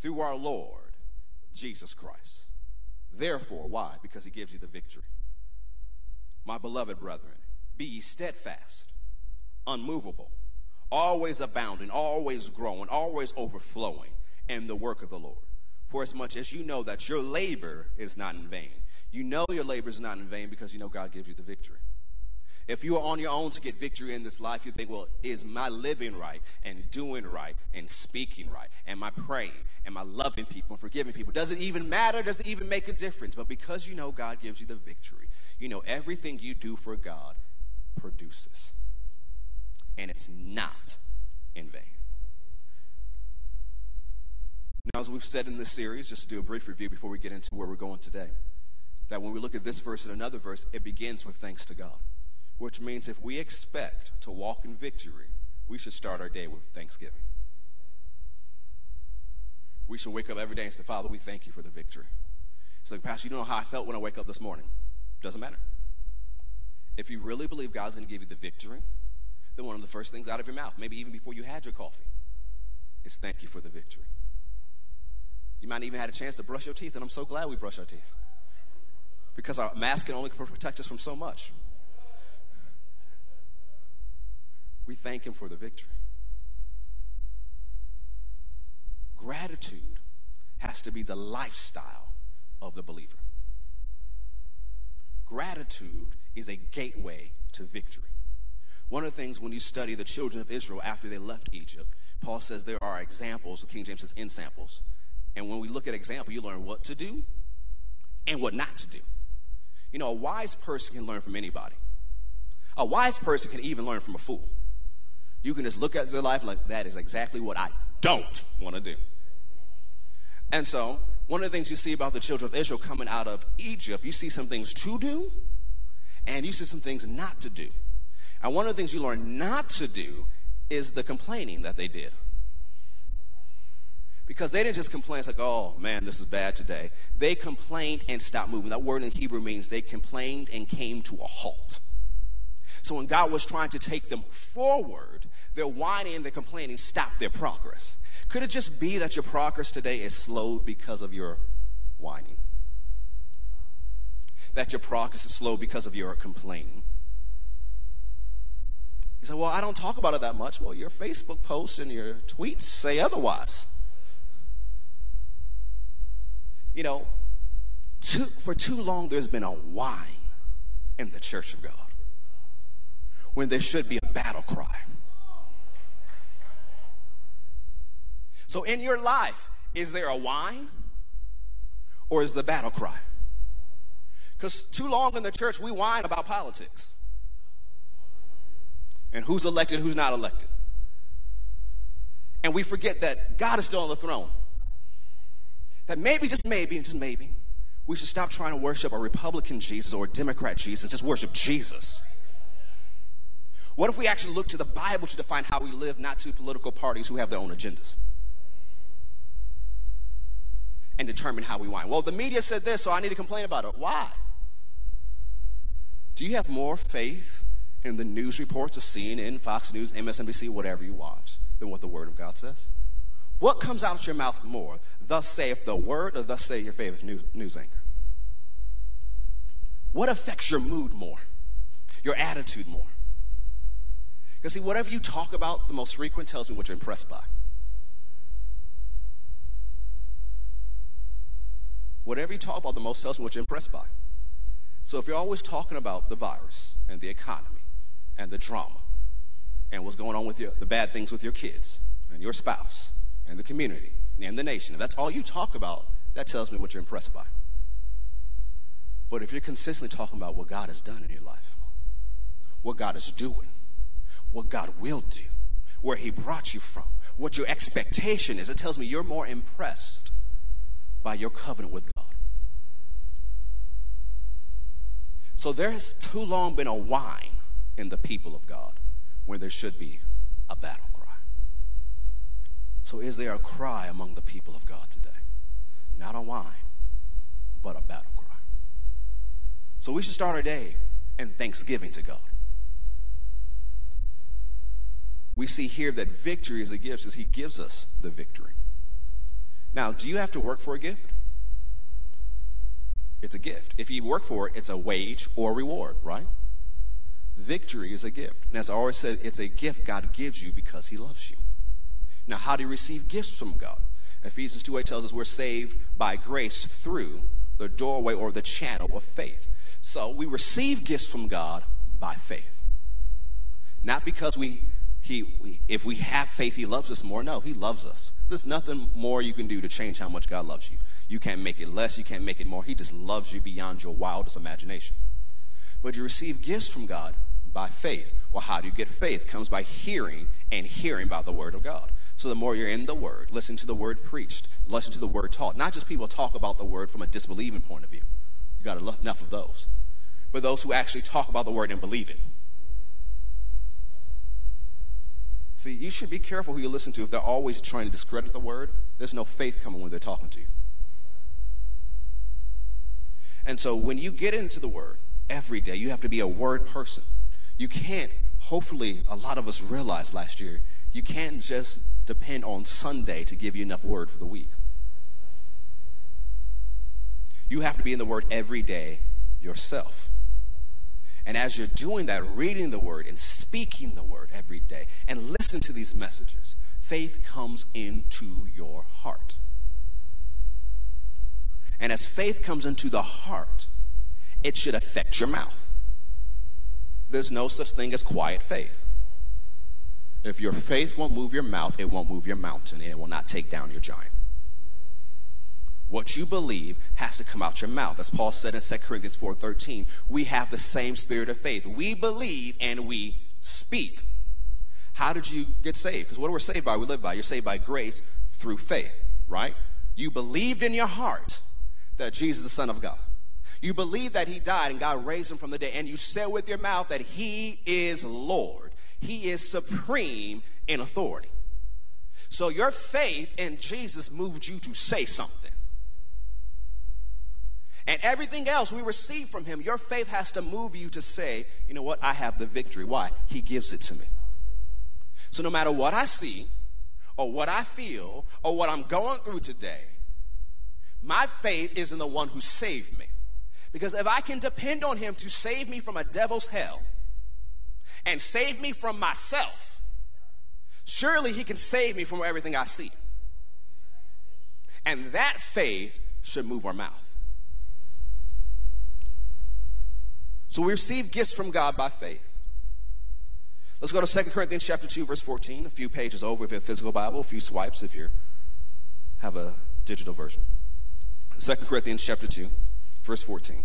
through our Lord Jesus Christ. Therefore, why? Because he gives you the victory. My beloved brethren, be ye steadfast, unmovable, always abounding, always growing, always overflowing in the work of the Lord. For as much as you know that your labor is not in vain. You know your labor is not in vain because you know God gives you the victory. If you are on your own to get victory in this life, you think, well, is my living right and doing right and speaking right? Am I praying? Am I loving people and forgiving people? Does it even matter? Does it even make a difference? But because you know God gives you the victory, you know everything you do for God produces. And it's not in vain. Now, as we've said in this series, just to do a brief review before we get into where we're going today, that when we look at this verse and another verse, it begins with thanks to God which means if we expect to walk in victory, we should start our day with thanksgiving. We should wake up every day and say, Father, we thank you for the victory. It's like, Pastor, you don't know how I felt when I wake up this morning. Doesn't matter. If you really believe God's going to give you the victory, then one of the first things out of your mouth, maybe even before you had your coffee, is thank you for the victory. You might even had a chance to brush your teeth, and I'm so glad we brush our teeth. Because our mask can only protect us from so much. We thank Him for the victory. Gratitude has to be the lifestyle of the believer. Gratitude is a gateway to victory. One of the things when you study the children of Israel after they left Egypt, Paul says there are examples, the King James says ensamples. And when we look at example, you learn what to do and what not to do. You know, a wise person can learn from anybody. A wise person can even learn from a fool. You can just look at their life like, that is exactly what I don't want to do. And so, one of the things you see about the children of Israel coming out of Egypt, you see some things to do, and you see some things not to do. And one of the things you learn not to do is the complaining that they did. Because they didn't just complain, it's like, oh man, this is bad today. They complained and stopped moving. That word in Hebrew means they complained and came to a halt. So when God was trying to take them forward, their whining and their complaining stop their progress. Could it just be that your progress today is slowed because of your whining? That your progress is slow because of your complaining? You say, well, I don't talk about it that much. Well, your Facebook posts and your tweets say otherwise. You know, too, for too long there's been a whine in the church of God when there should be a battle cry. So, in your life, is there a whine or is the battle cry? Because too long in the church, we whine about politics and who's elected, who's not elected. And we forget that God is still on the throne. That maybe, just maybe, just maybe, we should stop trying to worship a Republican Jesus or a Democrat Jesus, just worship Jesus. What if we actually look to the Bible to define how we live, not to political parties who have their own agendas? And determine how we whine. Well, the media said this, so I need to complain about it. Why? Do you have more faith in the news reports of CNN, Fox News, MSNBC, whatever you watch, than what the Word of God says? What comes out of your mouth more? Thus saith the Word, or thus say your favorite news, news anchor? What affects your mood more? Your attitude more? Because, see, whatever you talk about the most frequent tells me what you're impressed by. Whatever you talk about the most tells me what you're impressed by. So, if you're always talking about the virus and the economy and the drama and what's going on with your, the bad things with your kids and your spouse and the community and the nation, if that's all you talk about, that tells me what you're impressed by. But if you're consistently talking about what God has done in your life, what God is doing, what God will do, where He brought you from, what your expectation is. It tells me you're more impressed by your covenant with God. So there has too long been a whine in the people of God when there should be a battle cry. So is there a cry among the people of God today? Not a whine, but a battle cry. So we should start our day in thanksgiving to God. We see here that victory is a gift as He gives us the victory. Now, do you have to work for a gift? It's a gift. If you work for it, it's a wage or reward, right? Victory is a gift. And as I always said, it's a gift God gives you because He loves you. Now, how do you receive gifts from God? Ephesians 2 8 tells us we're saved by grace through the doorway or the channel of faith. So we receive gifts from God by faith. Not because we, he, if we have faith, He loves us more. No, He loves us. There's nothing more you can do to change how much God loves you. You can't make it less, you can't make it more. He just loves you beyond your wildest imagination. But you receive gifts from God by faith. Well, how do you get faith? It comes by hearing and hearing by the word of God. So the more you're in the word, listen to the word preached, listen to the word taught. Not just people talk about the word from a disbelieving point of view. You got enough of those. But those who actually talk about the word and believe it. See, you should be careful who you listen to. If they're always trying to discredit the word, there's no faith coming when they're talking to you. And so when you get into the Word every day, you have to be a Word person. You can't, hopefully, a lot of us realized last year, you can't just depend on Sunday to give you enough Word for the week. You have to be in the Word every day yourself. And as you're doing that, reading the Word and speaking the Word every day and listening to these messages, faith comes into your heart. And as faith comes into the heart, it should affect your mouth. There's no such thing as quiet faith. If your faith won't move your mouth, it won't move your mountain, and it will not take down your giant. What you believe has to come out your mouth. As Paul said in 2 Corinthians 4:13, we have the same spirit of faith. We believe and we speak. How did you get saved? Because what we're saved by? We live by. You're saved by grace through faith, right? You believed in your heart that Jesus is the Son of God. You believe that he died and God raised him from the dead, and you said with your mouth that he is Lord. He is supreme in authority. So your faith in Jesus moved you to say something. And everything else we receive from him, your faith has to move you to say, you know what, I have the victory. Why? He gives it to me. So no matter what I see, or what I feel, or what I'm going through today, my faith is in the one who saved me. Because if I can depend on him to save me from a devil's hell and save me from myself, surely he can save me from everything I see. And that faith should move our mouth. So we receive gifts from God by faith. Let's go to 2 Corinthians chapter 2, verse 14, a few pages over if you have a physical Bible, a few swipes if you have a digital version. 2 Corinthians chapter 2, verse 14.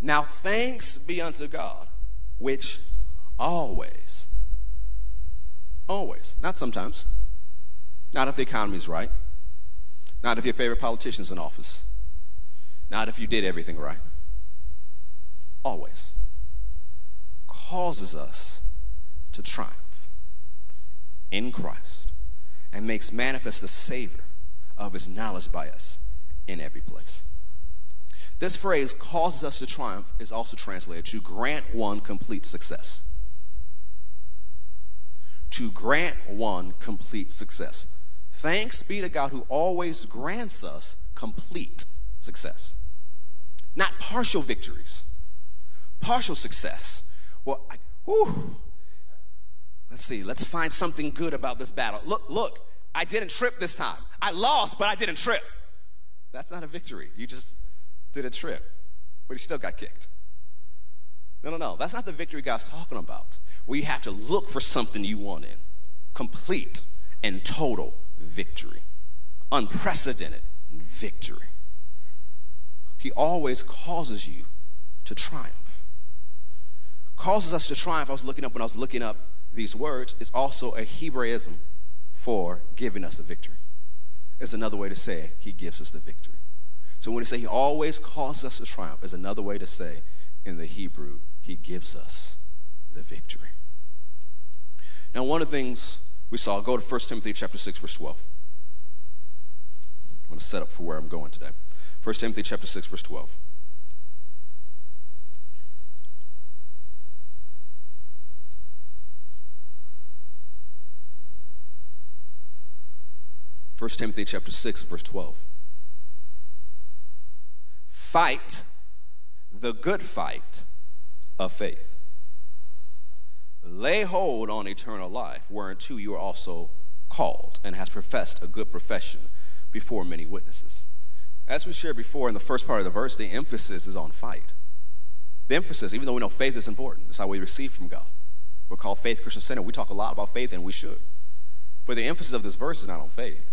Now thanks be unto God, which always, always, not sometimes, not if the economy is right, not if your favorite politician's in office, not if you did everything right, always causes us to triumph in Christ and makes manifest the savor of his knowledge by us in every place. This phrase, causes us to triumph, is also translated to grant one complete success. To grant one complete success. Thanks be to God who always grants us complete success. Not partial victories, partial success. Well, I, whew, Let's see, let's find something good about this battle. Look, look, I didn't trip this time. I lost, but I didn't trip. That's not a victory. You just did a trip, but you still got kicked. No, no, no. That's not the victory God's talking about. Where you have to look for something you want in. Complete and total victory. Unprecedented victory. He always causes you to triumph. causes us to triumph. I was looking up when I was looking up these words. It's also a Hebraism for giving us a victory. It's another way to say he gives us the victory. So when we say he always causes us to triumph, is another way to say in the Hebrew, he gives us the victory. Now, one of the things we saw, go to 1 Timothy chapter 6, verse 12. I want to set up for where I'm going today. 1 Timothy chapter 6, verse 12. 1 Timothy chapter 6 verse 12. Fight the good fight of faith. Lay hold on eternal life, whereunto you are also called and has professed a good profession before many witnesses. As we shared before in the first part of the verse, the emphasis is on fight. The emphasis, even though we know faith is important, it's how we receive from God. We're called Faith Christian Center. We talk a lot about faith, and we should. But the emphasis of this verse is not on faith,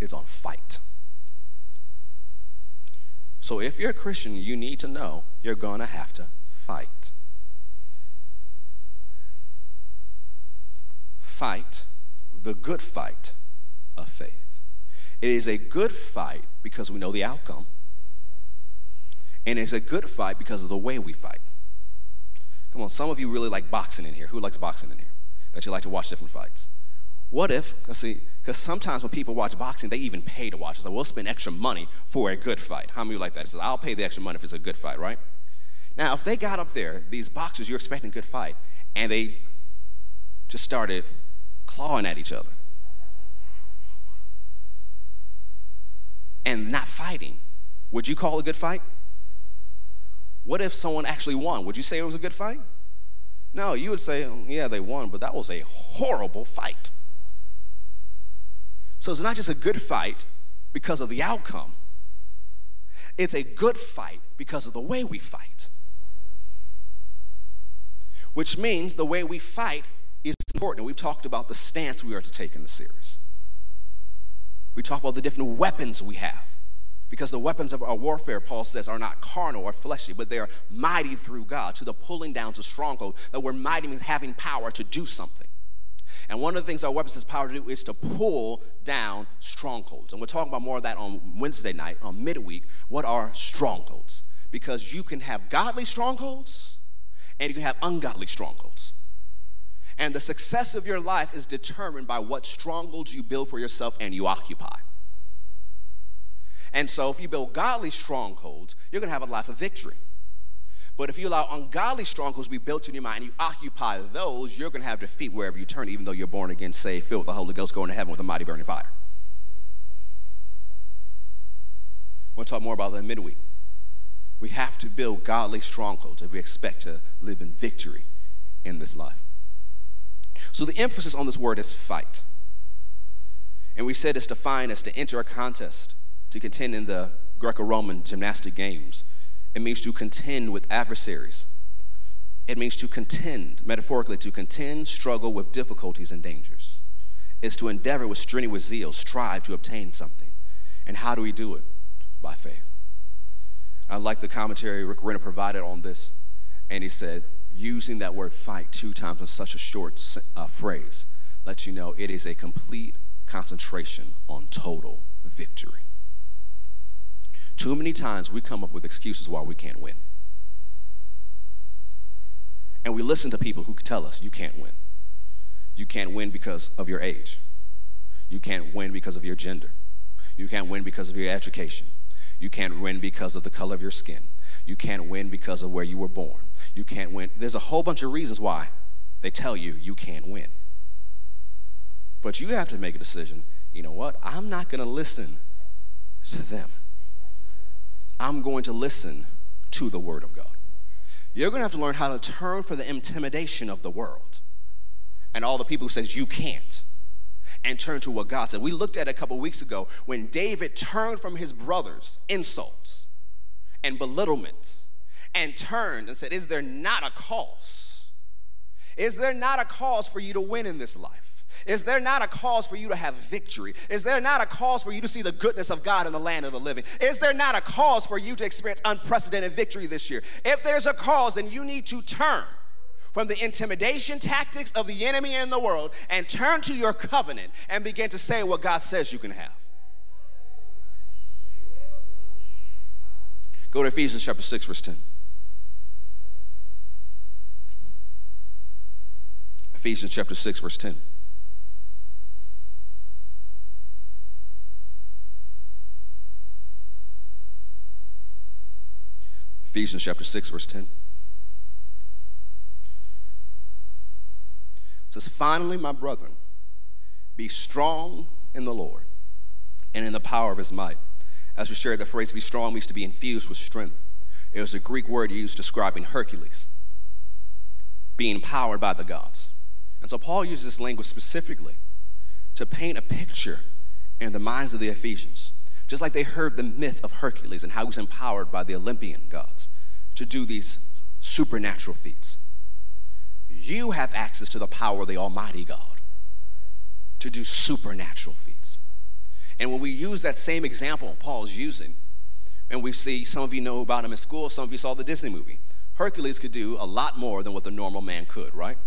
it's on fight. So if you're a Christian, you need to know you're going to have to fight. Fight the good fight of faith. It is a good fight because we know the outcome, and it's a good fight because of the way we fight. Come on, some of you really like boxing in here. Who likes boxing in here? That you like to watch different fights. What if, because see, because sometimes when people watch boxing, they even pay to watch. It's like, we'll spend extra money for a good fight. How many like that? It says, I'll pay the extra money if it's a good fight, right? Now, if they got up there, these boxers, you're expecting a good fight, and they just started clawing at each other and not fighting, would you call a good fight? What if someone actually won? Would you say it was a good fight? No, you would say, mm, yeah, they won, but that was a horrible fight. So it's not just a good fight because of the outcome, it's a good fight because of the way we fight. Which means the way we fight is important. We've talked about the stance we are to take in the series. We talk about the different weapons we have. Because the weapons of our warfare, Paul says, are not carnal or fleshy, but they are mighty through God to the pulling down to stronghold. That we're mighty means having power to do something. And one of the things our weapons has power to do is to pull down strongholds. And we're talking about more of that on Wednesday night, on midweek. What are strongholds? Because you can have godly strongholds and you can have ungodly strongholds. And the success of your life is determined by what strongholds you build for yourself and you occupy. And so, if you build godly strongholds, you're going to have a life of victory. But if you allow ungodly strongholds to be built in your mind and you occupy those, you're going to have defeat wherever you turn, even though you're born again, saved, filled with the Holy Ghost, going to heaven with a mighty burning fire. We'll talk more about that in midweek. We have to build godly strongholds if we expect to live in victory in this life. So the emphasis on this word is fight. And we said it's defined as to enter a contest, to contend in the Greco Roman gymnastic games, it means to contend with adversaries. It means to contend, metaphorically, to contend, struggle with difficulties and dangers. It's to endeavor with strenuous zeal, strive to obtain something. And how do we do it? By faith. I like the commentary Rick Renner provided on this, and he said, using that word fight two times in such a short uh, phrase lets you know it is a complete concentration on total victory. Too many times we come up with excuses why we can't win. And we listen to people who tell us you can't win. You can't win because of your age. You can't win because of your gender. You can't win because of your education. You can't win because of the color of your skin. You can't win because of where you were born. You can't win. There's a whole bunch of reasons why they tell you you can't win. But you have to make a decision. You know what? I'm not going to listen to them. I'm going to listen to the Word of God. You're going to have to learn how to turn from the intimidation of the world and all the people who says you can't and turn to what God said. We looked at a couple weeks ago when David turned from his brothers' insults and belittlement and turned and said, Is there not a cause? Is there not a cause for you to win in this life? Is there not a cause for you to have victory? Is there not a cause for you to see the goodness of God in the land of the living? Is there not a cause for you to experience unprecedented victory this year? If there's a cause, then you need to turn from the intimidation tactics of the enemy in the world and turn to your covenant and begin to say what God says you can have. Go to Ephesians chapter 6, verse 10. Ephesians chapter 6, verse 10. Ephesians chapter 6, verse 10. It says, Finally, my brethren, be strong in the Lord and in the power of his might. As we shared, the phrase be strong means to be infused with strength. It was a Greek word used describing Hercules, being powered by the gods. And so Paul uses this language specifically to paint a picture in the minds of the Ephesians just like they heard the myth of Hercules and how he was empowered by the Olympian gods to do these supernatural feats. You have access to the power of the Almighty God to do supernatural feats. And when we use that same example Paul's using, and we see some of you know about him in school, some of you saw the Disney movie. Hercules could do a lot more than what the normal man could, right?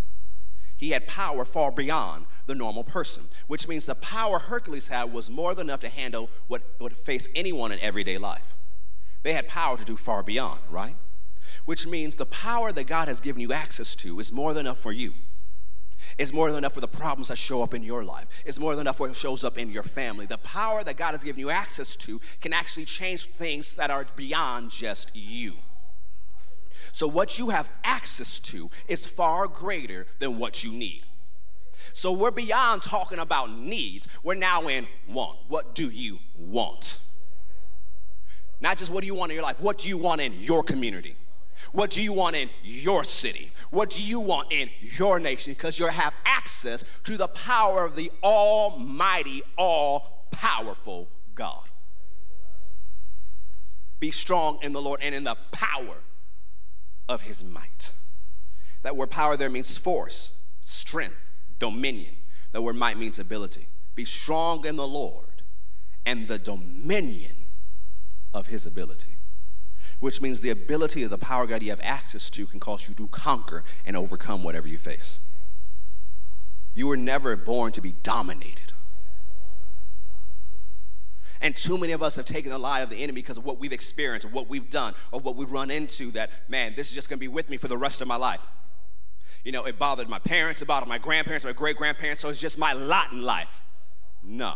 He had power far beyond the normal person, which means the power Hercules had was more than enough to handle what would face anyone in everyday life. They had power to do far beyond, right? Which means the power that God has given you access to is more than enough for you. It's more than enough for the problems that show up in your life. It's more than enough for what shows up in your family. The power that God has given you access to can actually change things that are beyond just you. So, what you have access to is far greater than what you need. So we're beyond talking about needs. We're now in want. What do you want? Not just what do you want in your life, what do you want in your community? What do you want in your city? What do you want in your nation? Because you have access to the power of the Almighty, all powerful God. Be strong in the Lord and in the power of his might. That word power there means force, strength, dominion. The word might means ability. Be strong in the Lord and the dominion of his ability, which means the ability of the power God you have access to can cause you to conquer and overcome whatever you face. You were never born to be dominated. And too many of us have taken the lie of the enemy because of what we've experienced, or what we've done, or what we've run into that, man, this is just gonna be with me for the rest of my life. You know, it bothered my parents, it bothered my grandparents, my great grandparents, so it's just my lot in life. No.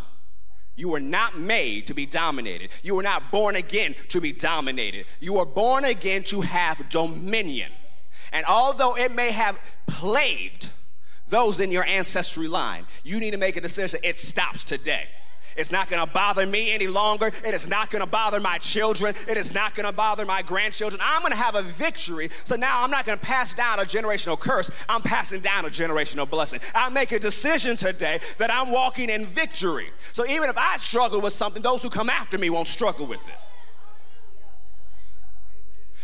You were not made to be dominated. You were not born again to be dominated. You were born again to have dominion. And although it may have plagued those in your ancestry line, you need to make a decision. It stops today. It's not going to bother me any longer. It is not going to bother my children. It is not going to bother my grandchildren. I'm going to have a victory. So now I'm not going to pass down a generational curse. I'm passing down a generational blessing. I make a decision today that I'm walking in victory. So even if I struggle with something, those who come after me won't struggle with it.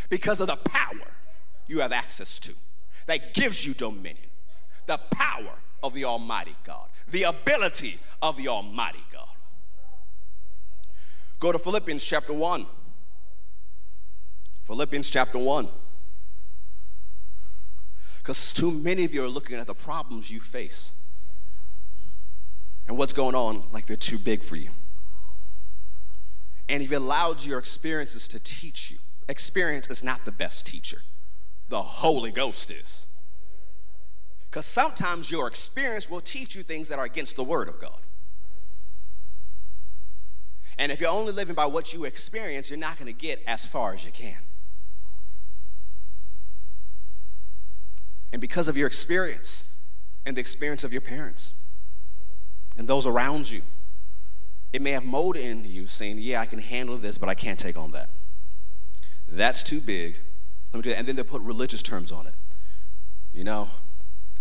Because of the power you have access to that gives you dominion, the power of the Almighty God, the ability of the Almighty God. Go to Philippians chapter 1. Philippians chapter 1. Because too many of you are looking at the problems you face and what's going on like they're too big for you. And you've allowed your experiences to teach you. Experience is not the best teacher, the Holy Ghost is. Because sometimes your experience will teach you things that are against the Word of God. And if you're only living by what you experience, you're not going to get as far as you can. And because of your experience and the experience of your parents and those around you, it may have molded into you saying, Yeah, I can handle this, but I can't take on that. That's too big. Let me do that. And then they put religious terms on it. You know,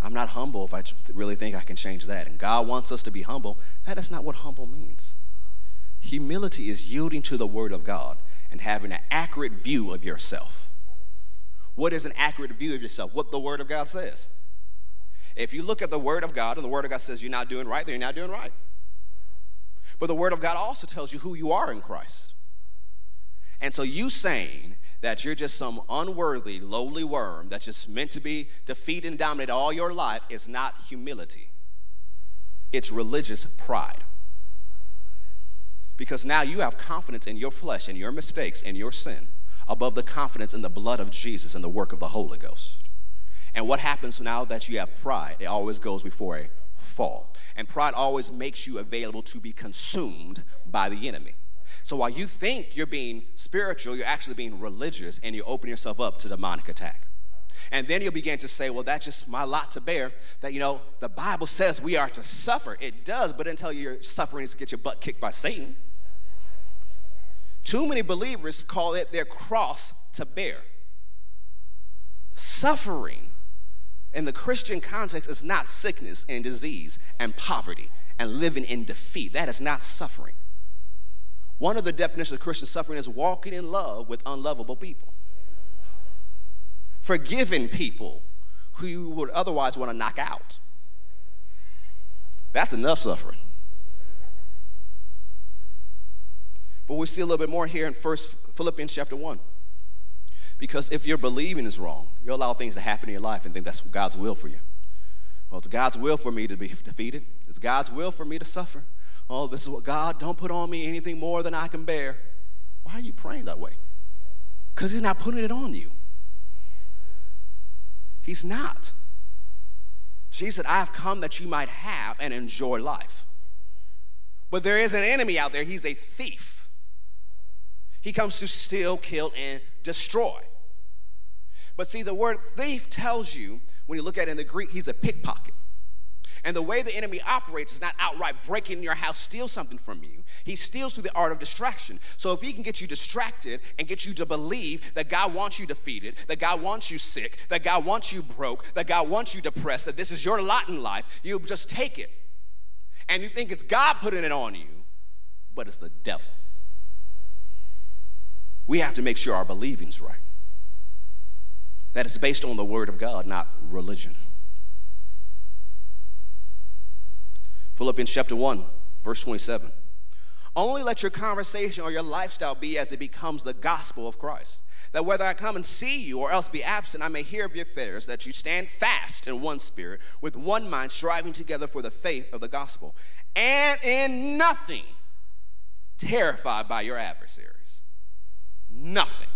I'm not humble if I really think I can change that. And God wants us to be humble. That is not what humble means. Humility is yielding to the Word of God and having an accurate view of yourself. What is an accurate view of yourself? What the Word of God says. If you look at the Word of God and the Word of God says you're not doing right, then you're not doing right. But the Word of God also tells you who you are in Christ. And so you saying that you're just some unworthy, lowly worm that's just meant to be defeated and dominated all your life is not humility, it's religious pride. Because now you have confidence in your flesh and your mistakes and your sin above the confidence in the blood of Jesus and the work of the Holy Ghost. And what happens now that you have pride? It always goes before a fall. And pride always makes you available to be consumed by the enemy. So while you think you're being spiritual, you're actually being religious and you open yourself up to demonic attack. And then you'll begin to say, well, that's just my lot to bear. That, you know, the Bible says we are to suffer. It does, but until you're suffering to get your butt kicked by Satan. Too many believers call it their cross to bear. Suffering in the Christian context is not sickness and disease and poverty and living in defeat. That is not suffering. One of the definitions of Christian suffering is walking in love with unlovable people, forgiving people who you would otherwise want to knock out. That's enough suffering. But we see a little bit more here in First Philippians chapter 1. Because if your believing is wrong, you allow things to happen in your life and think that's God's will for you. Well, it's God's will for me to be defeated. It's God's will for me to suffer. Oh, this is what God, don't put on me anything more than I can bear. Why are you praying that way? Because He's not putting it on you. He's not. Jesus said, I have come that you might have and enjoy life. But there is an enemy out there. He's a thief. He comes to steal, kill, and destroy. But see, the word thief tells you, when you look at it in the Greek, he's a pickpocket. And the way the enemy operates is not outright breaking your house, steal something from you. He steals through the art of distraction. So if he can get you distracted and get you to believe that God wants you defeated, that God wants you sick, that God wants you broke, that God wants you depressed, that this is your lot in life, you just take it. And you think it's God putting it on you, but it's the devil. We have to make sure our believing's right. That it's based on the word of God, not religion. Philippians chapter 1, verse 27. Only let your conversation or your lifestyle be as it becomes the gospel of Christ. That whether I come and see you or else be absent, I may hear of your affairs, that you stand fast in one spirit, with one mind, striving together for the faith of the gospel, and in nothing terrified by your adversaries. Nothing.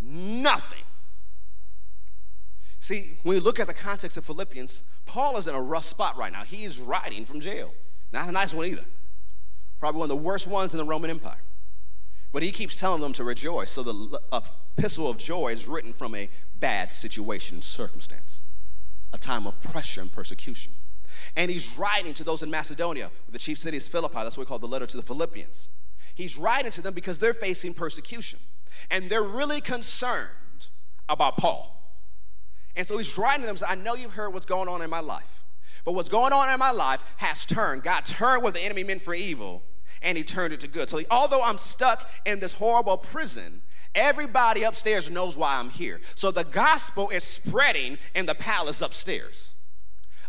Nothing. See, when you look at the context of Philippians, Paul is in a rough spot right now. He is riding from jail. Not a nice one either. Probably one of the worst ones in the Roman Empire. But he keeps telling them to rejoice. So the epistle of joy is written from a bad situation, circumstance, a time of pressure and persecution. And he's writing to those in Macedonia, the chief city is Philippi. That's what we call the letter to the Philippians. He's writing to them because they're facing persecution. And they're really concerned about Paul. And so he's writing to them, so I know you've heard what's going on in my life. But what's going on in my life has turned. God turned what the enemy meant for evil, and he turned it to good. So although I'm stuck in this horrible prison, everybody upstairs knows why I'm here. So the gospel is spreading in the palace upstairs.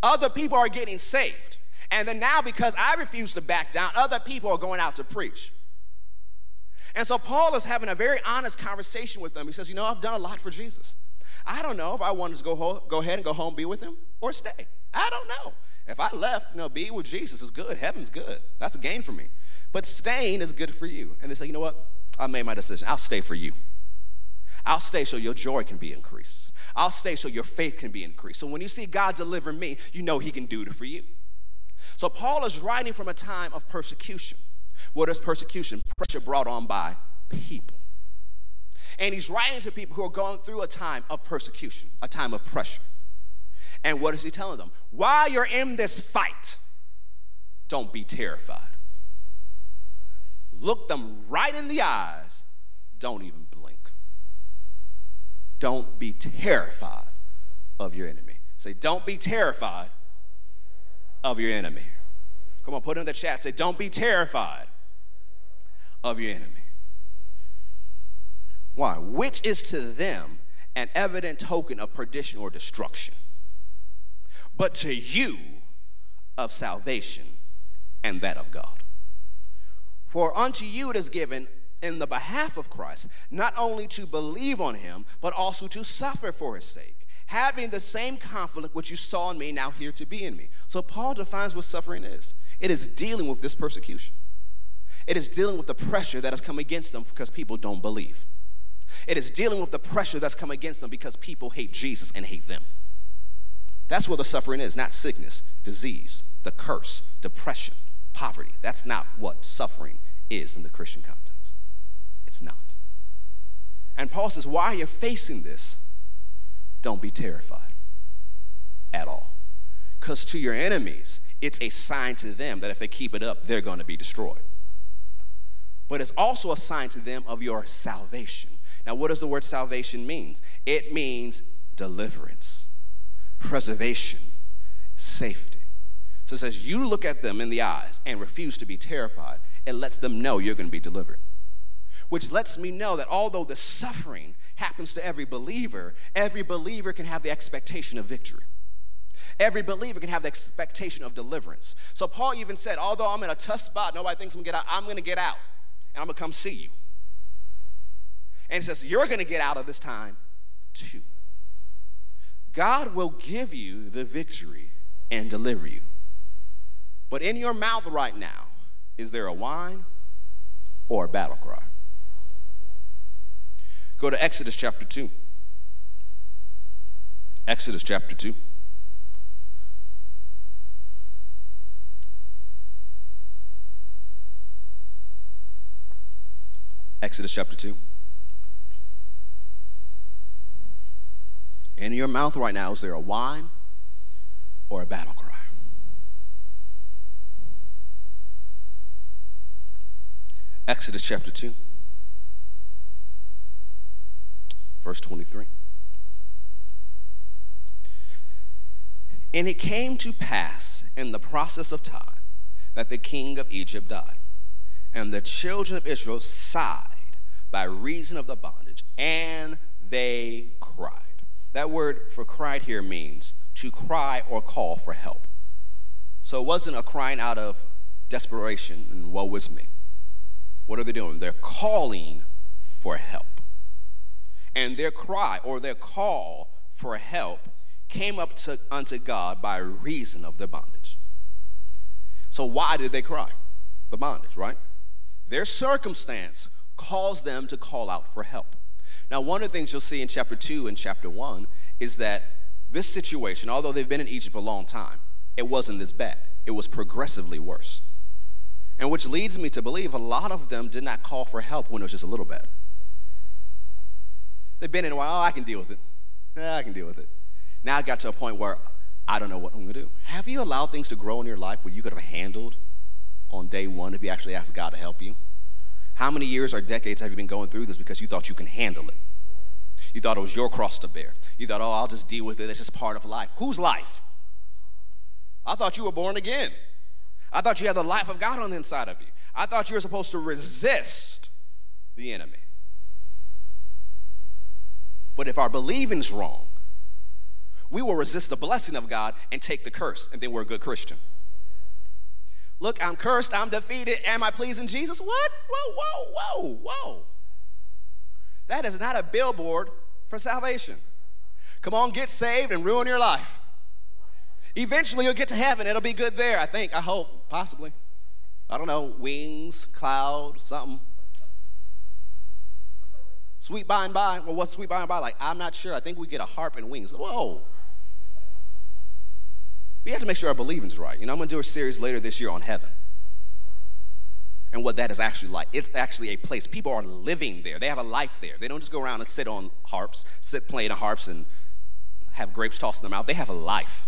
Other people are getting saved. And then now, because I refuse to back down, other people are going out to preach. And so Paul is having a very honest conversation with them. He says, You know, I've done a lot for Jesus. I don't know if I wanted to go, go ahead and go home, be with him, or stay. I don't know. If I left, you know, be with Jesus is good. Heaven's good. That's a gain for me. But staying is good for you. And they say, you know what? I made my decision. I'll stay for you. I'll stay so your joy can be increased. I'll stay so your faith can be increased. So when you see God deliver me, you know He can do it for you. So Paul is writing from a time of persecution. What is persecution? Pressure brought on by people. And he's writing to people who are going through a time of persecution, a time of pressure. And what is he telling them? While you're in this fight, don't be terrified. Look them right in the eyes. Don't even blink. Don't be terrified of your enemy. Say, don't be terrified of your enemy. Come on, put it in the chat. Say, don't be terrified of your enemy. Why? Which is to them an evident token of perdition or destruction, but to you of salvation and that of God. For unto you it is given in the behalf of Christ, not only to believe on him, but also to suffer for his sake, having the same conflict which you saw in me now here to be in me. So Paul defines what suffering is it is dealing with this persecution, it is dealing with the pressure that has come against them because people don't believe. It is dealing with the pressure that's come against them because people hate Jesus and hate them. That's where the suffering is, not sickness, disease, the curse, depression, poverty. That's not what suffering is in the Christian context. It's not. And Paul says, while you're facing this, don't be terrified at all. Because to your enemies, it's a sign to them that if they keep it up, they're going to be destroyed. But it's also a sign to them of your salvation. Now, what does the word salvation mean? It means deliverance, preservation, safety. So it says, you look at them in the eyes and refuse to be terrified. It lets them know you're going to be delivered. Which lets me know that although the suffering happens to every believer, every believer can have the expectation of victory. Every believer can have the expectation of deliverance. So Paul even said, although I'm in a tough spot, nobody thinks I'm gonna get out, I'm gonna get out and I'm gonna come see you. And he says, You're gonna get out of this time too. God will give you the victory and deliver you. But in your mouth right now, is there a whine or a battle cry? Go to Exodus chapter 2. Exodus chapter 2. Exodus chapter 2. In your mouth right now, is there a whine or a battle cry? Exodus chapter 2, verse 23. And it came to pass in the process of time that the king of Egypt died, and the children of Israel sighed by reason of the bondage, and they cried. That word for cried here means to cry or call for help. So it wasn't a crying out of desperation and woe is me. What are they doing? They're calling for help. And their cry or their call for help came up to, unto God by reason of their bondage. So, why did they cry? The bondage, right? Their circumstance caused them to call out for help. Now, one of the things you'll see in chapter 2 and chapter 1 is that this situation, although they've been in Egypt a long time, it wasn't this bad. It was progressively worse. And which leads me to believe a lot of them did not call for help when it was just a little bad. They've been in a while, oh, I can deal with it. Yeah, I can deal with it. Now I got to a point where I don't know what I'm going to do. Have you allowed things to grow in your life where you could have handled on day one if you actually asked God to help you? How many years or decades have you been going through this because you thought you can handle it? You thought it was your cross to bear. You thought, oh, I'll just deal with it. It's just part of life. Whose life? I thought you were born again. I thought you had the life of God on the inside of you. I thought you were supposed to resist the enemy. But if our believing's wrong, we will resist the blessing of God and take the curse, and then we're a good Christian. Look, I'm cursed, I'm defeated. Am I pleasing Jesus? What? Whoa, whoa, whoa, whoa. That is not a billboard for salvation. Come on, get saved and ruin your life. Eventually, you'll get to heaven. It'll be good there, I think, I hope, possibly. I don't know, wings, cloud, something. Sweet by and by. Well, what's sweet by and by like? I'm not sure. I think we get a harp and wings. Whoa. We have to make sure our believing's right. You know, I'm going to do a series later this year on heaven and what that is actually like. It's actually a place. People are living there. They have a life there. They don't just go around and sit on harps, sit playing harps and have grapes tossed in their mouth. They have a life.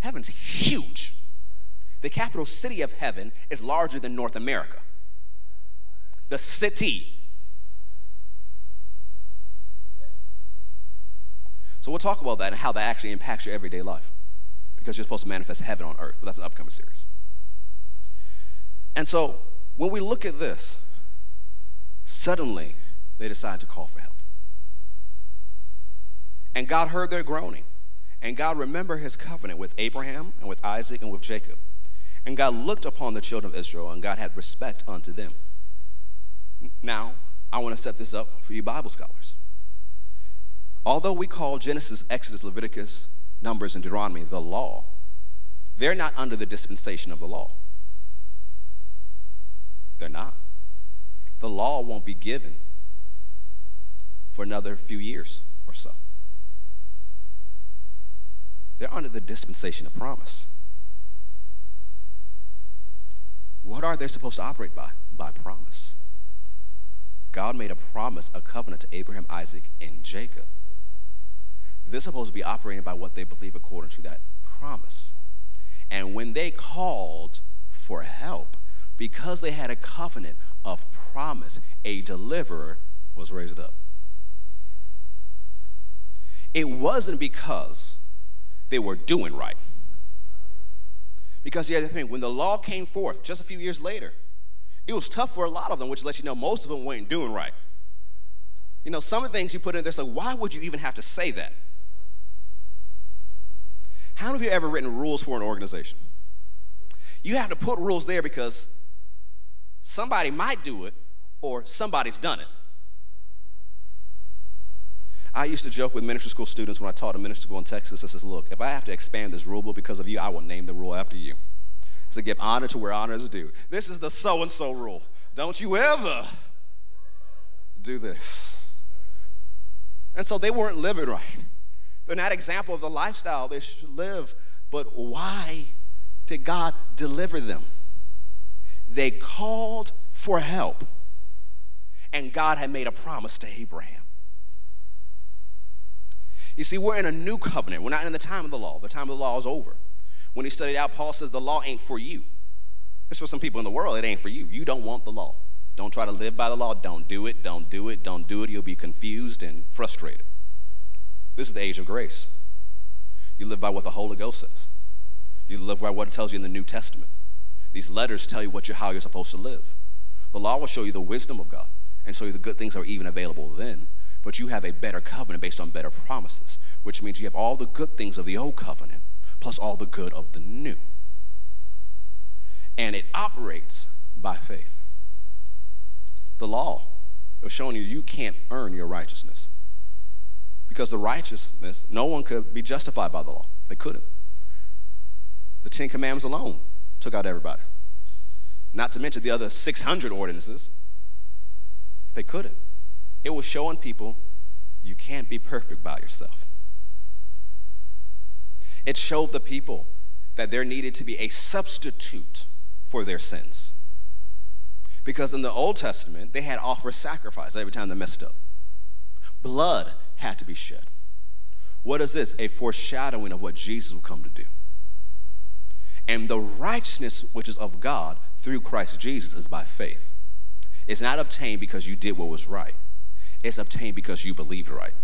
Heaven's huge. The capital city of heaven is larger than North America. The city. So we'll talk about that and how that actually impacts your everyday life because you're supposed to manifest heaven on earth, but that's an upcoming series. And so when we look at this, suddenly they decide to call for help. And God heard their groaning. And God remembered his covenant with Abraham and with Isaac and with Jacob. And God looked upon the children of Israel, and God had respect unto them. Now, I want to set this up for you Bible scholars. Although we call Genesis, Exodus, Leviticus, Numbers, and Deuteronomy the law, they're not under the dispensation of the law. They're not. The law won't be given for another few years or so. They're under the dispensation of promise. What are they supposed to operate by? By promise. God made a promise, a covenant to Abraham, Isaac, and Jacob. They're supposed to be operating by what they believe according to that promise. And when they called for help, because they had a covenant of promise, a deliverer was raised up. It wasn't because they were doing right. Because the other thing, when the law came forth just a few years later, it was tough for a lot of them, which lets you know most of them weren't doing right. You know, some of the things you put in there, so why would you even have to say that? How have you ever written rules for an organization? You have to put rules there because somebody might do it or somebody's done it. I used to joke with ministry school students when I taught a ministry school in Texas. I says, look, if I have to expand this rule book because of you, I will name the rule after you. To give honor to where honor is due. This is the so and so rule. Don't you ever do this. And so they weren't living right. They're not example of the lifestyle they should live. But why did God deliver them? They called for help. And God had made a promise to Abraham. You see, we're in a new covenant. We're not in the time of the law. The time of the law is over. When he studied out, Paul says the law ain't for you. It's for some people in the world, it ain't for you. You don't want the law. Don't try to live by the law. Don't do it. Don't do it. Don't do it. You'll be confused and frustrated. This is the age of grace. You live by what the Holy Ghost says. You live by what it tells you in the New Testament. These letters tell you what you how you're supposed to live. The law will show you the wisdom of God and show you the good things that are even available then but you have a better covenant based on better promises, which means you have all the good things of the old covenant plus all the good of the new. And it operates by faith. The law is showing you you can't earn your righteousness. Because the righteousness, no one could be justified by the law. They couldn't. The Ten Commandments alone took out everybody. Not to mention the other 600 ordinances. They couldn't. It was showing people you can't be perfect by yourself. It showed the people that there needed to be a substitute for their sins. Because in the Old Testament, they had offer sacrifice every time they messed up. Blood had to be shed. What is this? A foreshadowing of what Jesus will come to do. And the righteousness which is of God through Christ Jesus is by faith. It's not obtained because you did what was right. It's obtained because you believed right.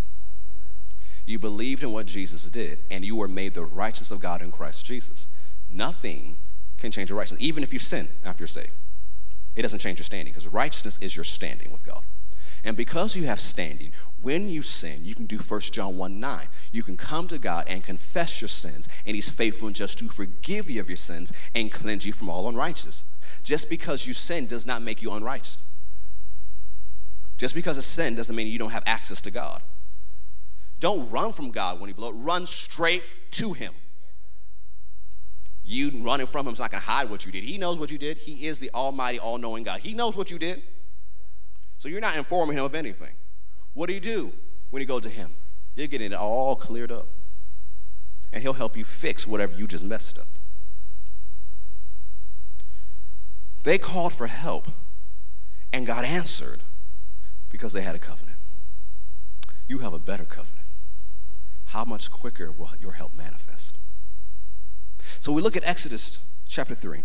You believed in what Jesus did, and you were made the righteous of God in Christ Jesus. Nothing can change your righteousness, even if you sin after you're saved. It doesn't change your standing because righteousness is your standing with God. And because you have standing, when you sin, you can do 1 John 1 9. You can come to God and confess your sins, and He's faithful and just to forgive you of your sins and cleanse you from all unrighteousness. Just because you sin does not make you unrighteous. Just because of sin doesn't mean you don't have access to God. Don't run from God when He blows. Run straight to Him. You running from Him is not going to hide what you did. He knows what you did. He is the Almighty, all knowing God. He knows what you did. So you're not informing Him of anything. What do you do when you go to Him? You're getting it all cleared up. And He'll help you fix whatever you just messed up. They called for help, and God answered because they had a covenant. You have a better covenant. How much quicker will your help manifest? So we look at Exodus chapter 3,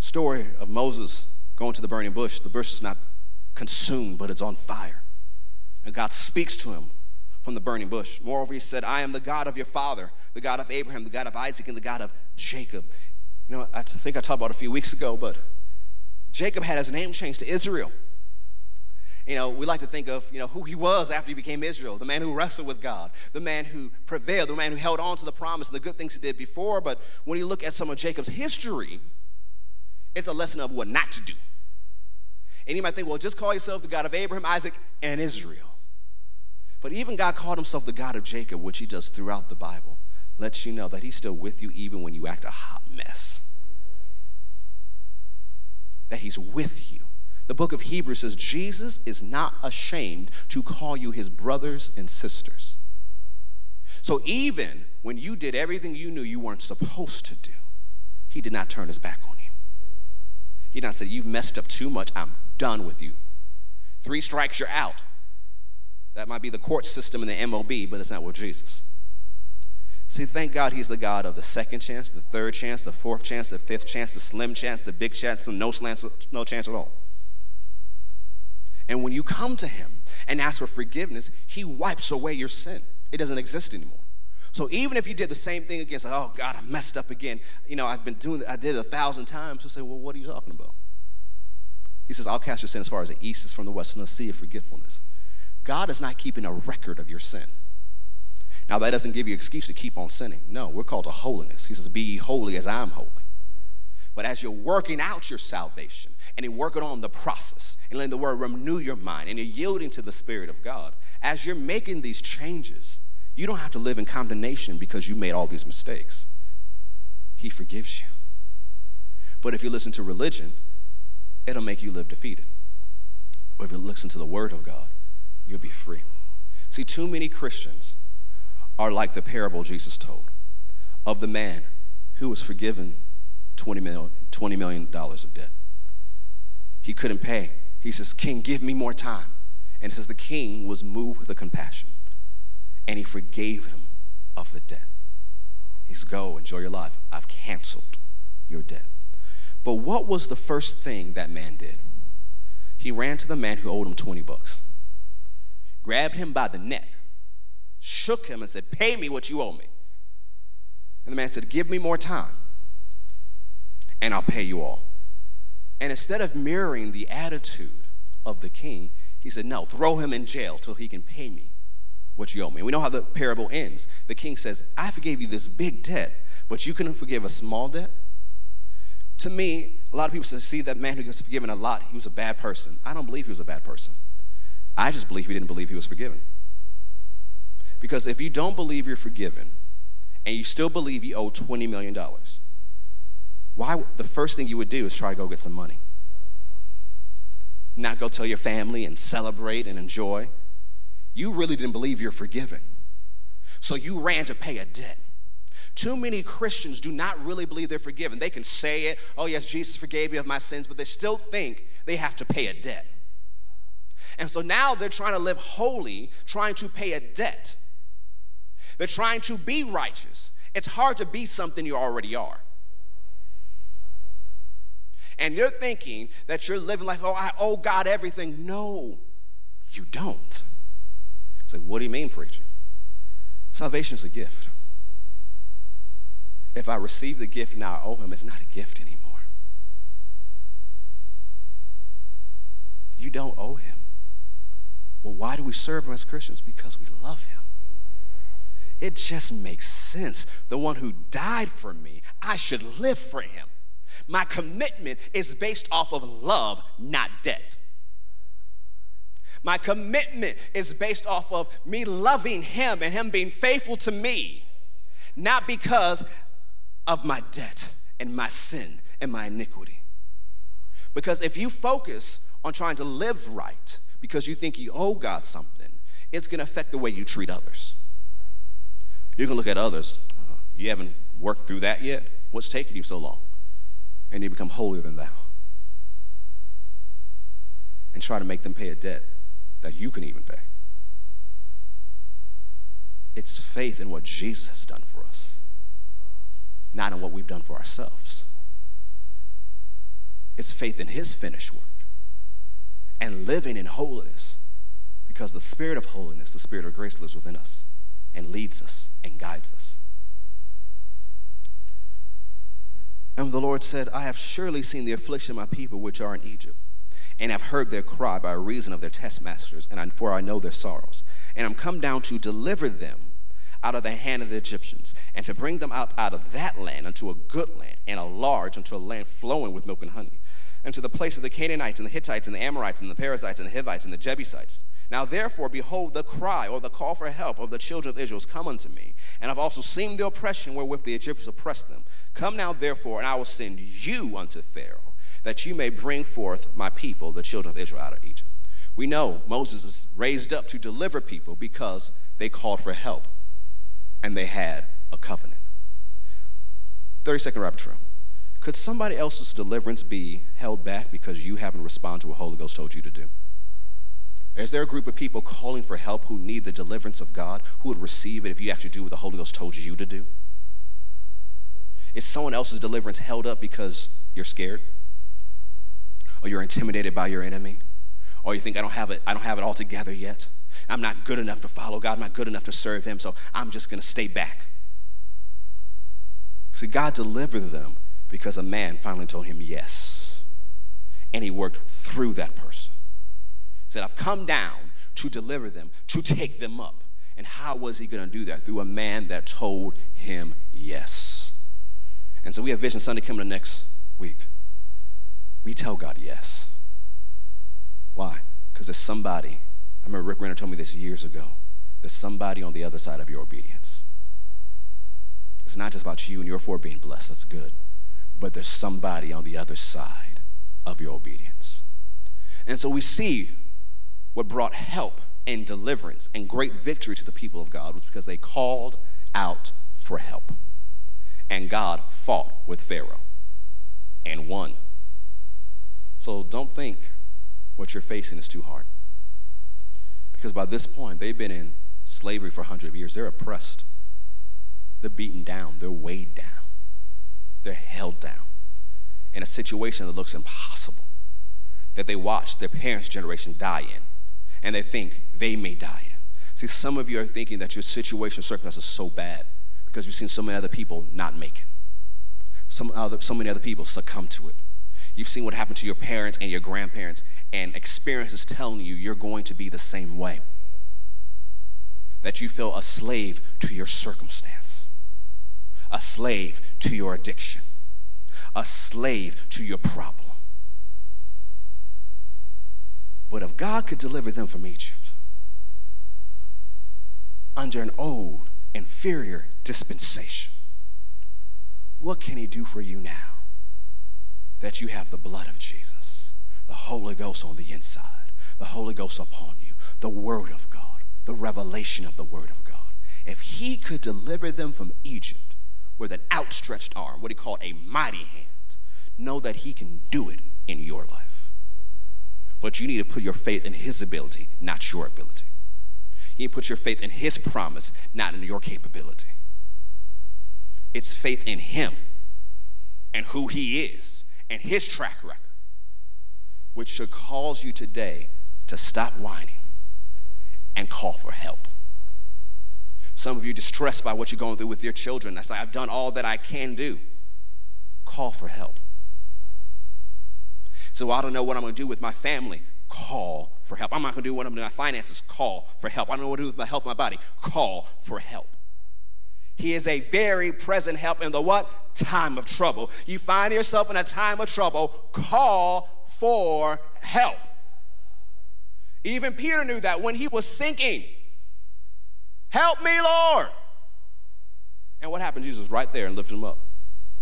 story of Moses going to the burning bush. The bush is not consumed, but it's on fire. And God speaks to him from the burning bush. Moreover, he said, I am the God of your father, the God of Abraham, the God of Isaac, and the God of Jacob. You know, I think I talked about a few weeks ago, but Jacob had his name changed to Israel you know, we like to think of, you know, who he was after he became Israel, the man who wrestled with God, the man who prevailed, the man who held on to the promise and the good things he did before. But when you look at some of Jacob's history, it's a lesson of what not to do. And you might think, well, just call yourself the God of Abraham, Isaac, and Israel. But even God called himself the God of Jacob, which he does throughout the Bible, lets you know that he's still with you even when you act a hot mess. That he's with you. The book of Hebrews says Jesus is not ashamed to call you his brothers and sisters. So even when you did everything you knew you weren't supposed to do, he did not turn his back on you. He did not say, You've messed up too much, I'm done with you. Three strikes, you're out. That might be the court system in the MOB, but it's not with Jesus. See, thank God he's the God of the second chance, the third chance, the fourth chance, the fifth chance, the slim chance, the big chance, and no, chance, no chance at all. And when you come to him and ask for forgiveness, he wipes away your sin. It doesn't exist anymore. So even if you did the same thing again, say, oh God, I messed up again. You know, I've been doing it, I did it a thousand times. He'll say, well, what are you talking about? He says, I'll cast your sin as far as the east is from the west, and the sea of forgetfulness. God is not keeping a record of your sin. Now, that doesn't give you excuse to keep on sinning. No, we're called to holiness. He says, Be ye holy as I'm holy. But as you're working out your salvation and you're working on the process and letting the word renew your mind and you're yielding to the Spirit of God, as you're making these changes, you don't have to live in condemnation because you made all these mistakes. He forgives you. But if you listen to religion, it'll make you live defeated. But if you listen to the Word of God, you'll be free. See, too many Christians are like the parable Jesus told of the man who was forgiven $20 million, $20 million of debt. He couldn't pay. He says, King, give me more time. And it says the king was moved with a compassion and he forgave him of the debt. He says, Go, enjoy your life. I've canceled your debt. But what was the first thing that man did? He ran to the man who owed him 20 bucks, grabbed him by the neck, shook him, and said, Pay me what you owe me. And the man said, Give me more time, and I'll pay you all. And instead of mirroring the attitude of the king, he said, No, throw him in jail till he can pay me what you owe me. We know how the parable ends. The king says, I forgave you this big debt, but you couldn't forgive a small debt? To me, a lot of people say, see that man who gets forgiven a lot, he was a bad person. I don't believe he was a bad person. I just believe he didn't believe he was forgiven. Because if you don't believe you're forgiven and you still believe you owe $20 million, why the first thing you would do is try to go get some money. Not go tell your family and celebrate and enjoy you really didn't believe you're forgiven. So you ran to pay a debt. Too many Christians do not really believe they're forgiven. They can say it, oh, yes, Jesus forgave you of my sins, but they still think they have to pay a debt. And so now they're trying to live holy, trying to pay a debt. They're trying to be righteous. It's hard to be something you already are. And you're thinking that you're living like, oh, I owe God everything. No, you don't. It's like, what do you mean, preacher? Salvation is a gift. If I receive the gift now I owe him, it's not a gift anymore. You don't owe him. Well, why do we serve him as Christians? Because we love him. It just makes sense. The one who died for me, I should live for him. My commitment is based off of love, not debt. My commitment is based off of me loving Him and Him being faithful to me, not because of my debt and my sin and my iniquity. Because if you focus on trying to live right because you think you owe God something, it's going to affect the way you treat others. Going to look at others. Uh, you haven't worked through that yet? What's taking you so long? And you become holier than thou. And try to make them pay a debt that you can even pay. It's faith in what Jesus has done for us, not in what we've done for ourselves. It's faith in his finished work and living in holiness because the spirit of holiness, the spirit of grace lives within us and leads us and guides us. And the Lord said, I have surely seen the affliction of my people which are in Egypt and have heard their cry by reason of their taskmasters, and I, for I know their sorrows. And I'm come down to deliver them out of the hand of the Egyptians, and to bring them up out of that land unto a good land, and a large unto a land flowing with milk and honey, and to the place of the Canaanites, and the Hittites, and the Amorites, and the Perizzites, and the Hivites, and the Jebusites. Now therefore, behold, the cry or the call for help of the children of Israel is come unto me, and I've also seen the oppression wherewith the Egyptians oppressed them. Come now therefore, and I will send you unto Pharaoh, that you may bring forth my people, the children of Israel, out of Egypt. We know Moses is raised up to deliver people because they called for help and they had a covenant. 30 second rapid trail. Could somebody else's deliverance be held back because you haven't responded to what the Holy Ghost told you to do? Is there a group of people calling for help who need the deliverance of God who would receive it if you actually do what the Holy Ghost told you to do? Is someone else's deliverance held up because you're scared? Or you're intimidated by your enemy? Or you think I don't have it, I don't have it all together yet? I'm not good enough to follow God, I'm not good enough to serve Him, so I'm just gonna stay back. See, God delivered them because a man finally told him yes. And he worked through that person. He said, I've come down to deliver them, to take them up. And how was he going to do that? Through a man that told him yes. And so we have Vision Sunday coming the next week. We tell God yes. Why? Because there's somebody, I remember Rick Renner told me this years ago, there's somebody on the other side of your obedience. It's not just about you and your four being blessed, that's good. But there's somebody on the other side of your obedience. And so we see what brought help and deliverance and great victory to the people of God was because they called out for help. And God fought with Pharaoh and won. So don't think what you're facing is too hard. Because by this point, they've been in slavery for hundreds of years. They're oppressed. They're beaten down, they're weighed down, they're held down in a situation that looks impossible, that they watch their parents' generation die in, and they think they may die in. See, some of you are thinking that your situation, circumstance is so bad because you've seen so many other people not make it. Some other, so many other people succumb to it. You've seen what happened to your parents and your grandparents, and experience is telling you you're going to be the same way. That you feel a slave to your circumstance a slave to your addiction, a slave to your problem. But if God could deliver them from Egypt under an old, inferior dispensation, what can He do for you now that you have the blood of Jesus, the Holy Ghost on the inside, the Holy Ghost upon you, the Word of God, the revelation of the Word of God? If He could deliver them from Egypt, with an outstretched arm, what he called a mighty hand, know that he can do it in your life. But you need to put your faith in his ability, not your ability. You put your faith in his promise, not in your capability. It's faith in him and who he is and his track record, which should cause you today to stop whining and call for help. Some of you distressed by what you're going through with your children. I say, I've done all that I can do. Call for help. So I don't know what I'm going to do with my family. Call for help. I'm not going to do what I'm doing with my finances. Call for help. I don't know what to do with my health, my body. Call for help. He is a very present help in the what? Time of trouble. You find yourself in a time of trouble, call for help. Even Peter knew that when he was sinking. Help me, Lord. And what happened? Jesus right there and lifted him up.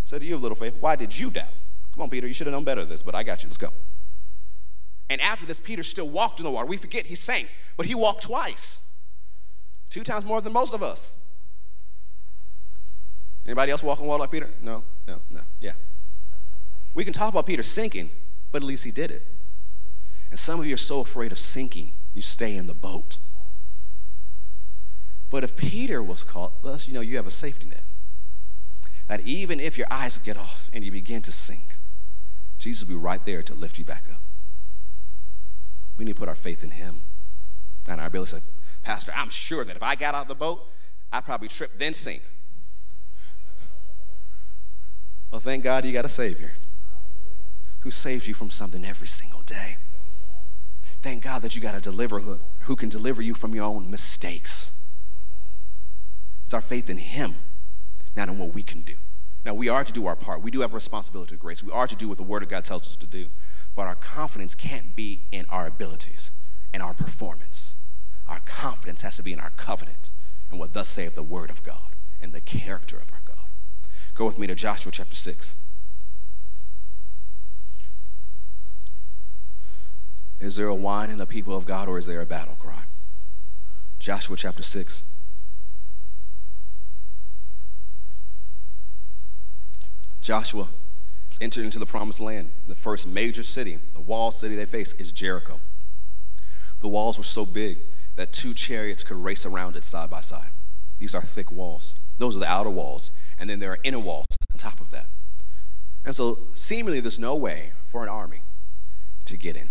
Said to you little faith, why did you doubt? Come on, Peter, you should have known better than this, but I got you. Let's go. And after this, Peter still walked in the water. We forget he sank, but he walked twice. Two times more than most of us. Anybody else walk on water like Peter? No, no, no. Yeah. We can talk about Peter sinking, but at least he did it. And some of you are so afraid of sinking, you stay in the boat. But if Peter was caught, thus you know you have a safety net. That even if your eyes get off and you begin to sink, Jesus will be right there to lift you back up. We need to put our faith in him. And our ability to say, Pastor, I'm sure that if I got out of the boat, I'd probably trip, then sink. Well, thank God you got a Savior who saves you from something every single day. Thank God that you got a deliverer who can deliver you from your own mistakes. It's our faith in Him, not in what we can do, Now, we are to do our part. We do have a responsibility to grace. We are to do what the Word of God tells us to do. But our confidence can't be in our abilities and our performance. Our confidence has to be in our covenant and what thus saith the Word of God and the character of our. Go with me to Joshua chapter 6. Is there a whine in the people of God or is there a battle cry? Joshua chapter 6. Joshua has entered into the promised land. The first major city, the wall city they face, is Jericho. The walls were so big that two chariots could race around it side by side. These are thick walls. Those are the outer walls. And then there are inner walls on top of that. And so, seemingly, there's no way for an army to get in.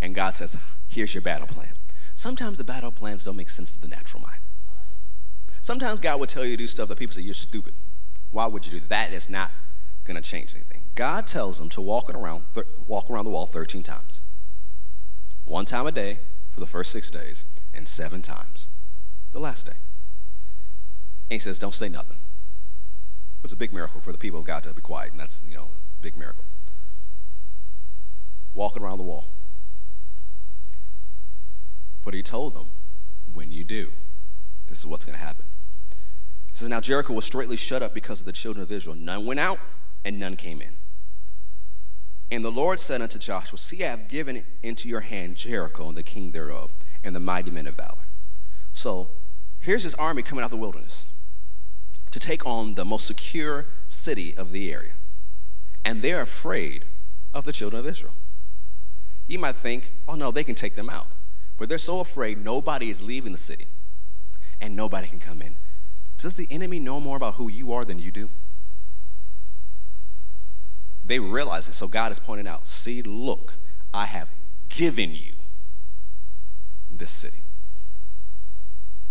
And God says, Here's your battle plan. Sometimes the battle plans don't make sense to the natural mind. Sometimes God will tell you to do stuff that people say, You're stupid. Why would you do that? Is not going to change anything. God tells them to walk around, th- walk around the wall 13 times. One time a day for the first six days, and seven times the last day. And he says, Don't say nothing. It's a big miracle for the people of God to be quiet, and that's, you know, a big miracle. Walking around the wall. But he told them, When you do, this is what's going to happen. It says, Now Jericho was straightly shut up because of the children of Israel. None went out, and none came in. And the Lord said unto Joshua, See, I have given into your hand Jericho and the king thereof, and the mighty men of valor. So here's his army coming out of the wilderness to take on the most secure city of the area. And they're afraid of the children of Israel. You might think, oh no, they can take them out. But they're so afraid nobody is leaving the city and nobody can come in. Does the enemy know more about who you are than you do? They realize it. So God is pointing out, see, look, I have given you this city.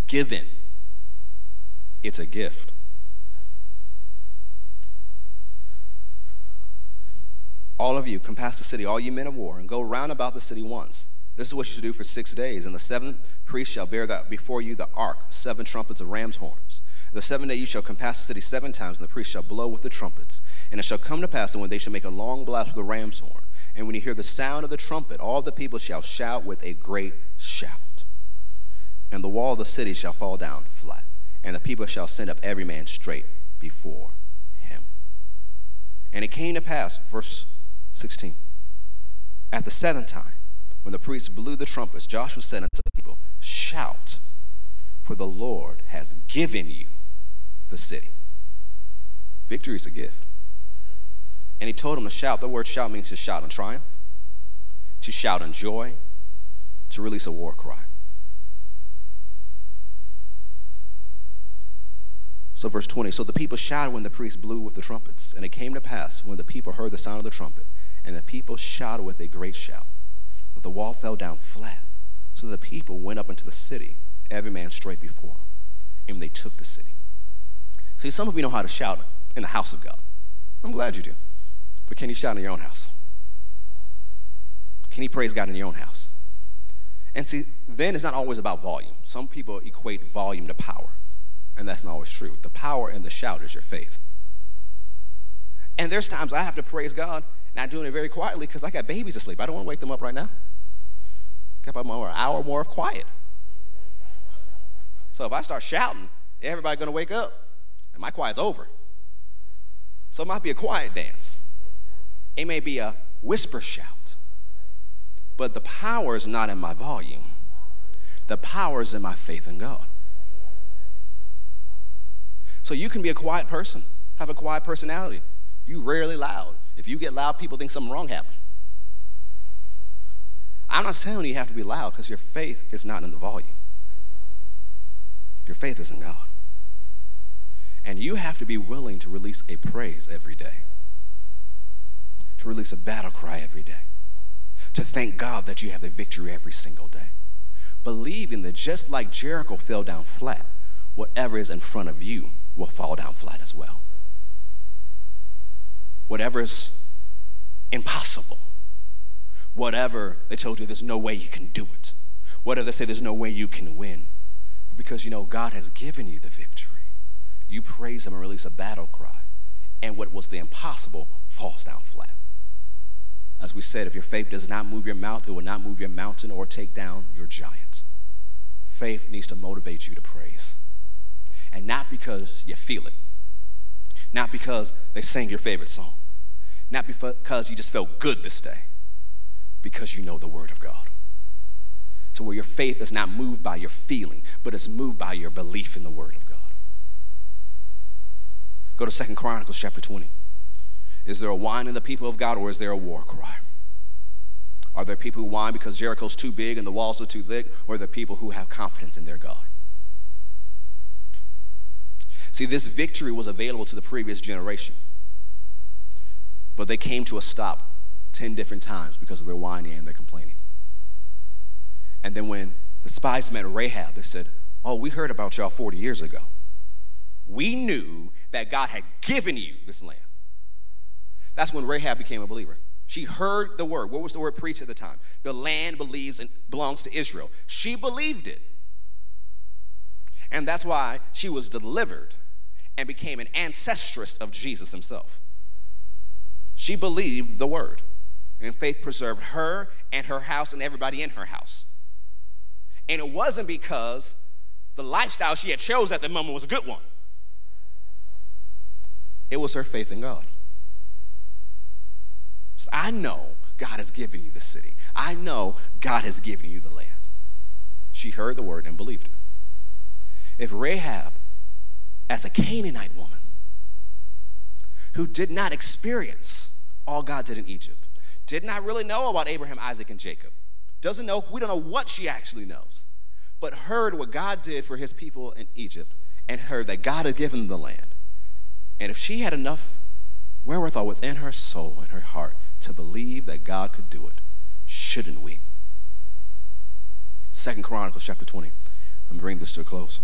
Given. It's a gift. All of you compass the city, all you men of war, and go round about the city once. This is what you should do for six days. And the seventh priest shall bear before you the ark, seven trumpets of ram's horns. The seventh day you shall compass the city seven times, and the priest shall blow with the trumpets. And it shall come to pass that when they shall make a long blast with the ram's horn, and when you hear the sound of the trumpet, all the people shall shout with a great shout. And the wall of the city shall fall down flat, and the people shall send up every man straight before him. And it came to pass, verse 16, at the seventh time, when the priests blew the trumpets, Joshua said unto the people, Shout, for the Lord has given you the city. Victory is a gift. And he told them to shout. The word shout means to shout in triumph, to shout in joy, to release a war cry. So, verse 20 So the people shouted when the priests blew with the trumpets. And it came to pass when the people heard the sound of the trumpet, and the people shouted with a great shout, that the wall fell down flat. So the people went up into the city, every man straight before him, and they took the city. See, some of you know how to shout in the house of God. I'm glad you do. But can you shout in your own house? Can you praise God in your own house? And see, then it's not always about volume. Some people equate volume to power, and that's not always true. The power in the shout is your faith. And there's times I have to praise God, not doing it very quietly because I got babies asleep. I don't want to wake them up right now. Got about an hour more of quiet. So if I start shouting, everybody's going to wake up, and my quiet's over. So it might be a quiet dance. It may be a whisper shout, but the power is not in my volume. The power is in my faith in God. So you can be a quiet person, have a quiet personality. You rarely loud. If you get loud, people think something wrong happened. I'm not saying you have to be loud because your faith is not in the volume. Your faith is in God. And you have to be willing to release a praise every day, to release a battle cry every day, to thank God that you have the victory every single day. Believing that just like Jericho fell down flat, whatever is in front of you will fall down flat as well. Whatever is impossible, whatever they told you there's no way you can do it, whatever they say there's no way you can win, but because you know God has given you the victory you praise him and release a battle cry, and what was the impossible falls down flat. As we said, if your faith does not move your mouth, it will not move your mountain or take down your giant. Faith needs to motivate you to praise. And not because you feel it, not because they sang your favorite song, not because you just felt good this day, because you know the Word of God. To where your faith is not moved by your feeling, but is moved by your belief in the Word of God. Go to Second Chronicles chapter 20. Is there a whine in the people of God, or is there a war cry? Are there people who whine because Jericho's too big and the walls are too thick, or are there people who have confidence in their God? See, this victory was available to the previous generation, but they came to a stop 10 different times because of their whining and their complaining. And then when the spies met Rahab, they said, Oh, we heard about y'all 40 years ago. We knew that God had given you this land. That's when Rahab became a believer. She heard the word. What was the word preached at the time? The land believes and belongs to Israel. She believed it. And that's why she was delivered and became an ancestress of Jesus himself. She believed the word, and faith preserved her and her house and everybody in her house. And it wasn't because the lifestyle she had chose at the moment was a good one. It was her faith in God. So I know God has given you the city. I know God has given you the land. She heard the word and believed it. If Rahab, as a Canaanite woman who did not experience all God did in Egypt, did not really know about Abraham, Isaac, and Jacob, doesn't know, we don't know what she actually knows, but heard what God did for his people in Egypt and heard that God had given them the land. And if she had enough wherewithal within her soul and her heart to believe that God could do it, shouldn't we? Second Chronicles chapter 20. Let me bring this to a close.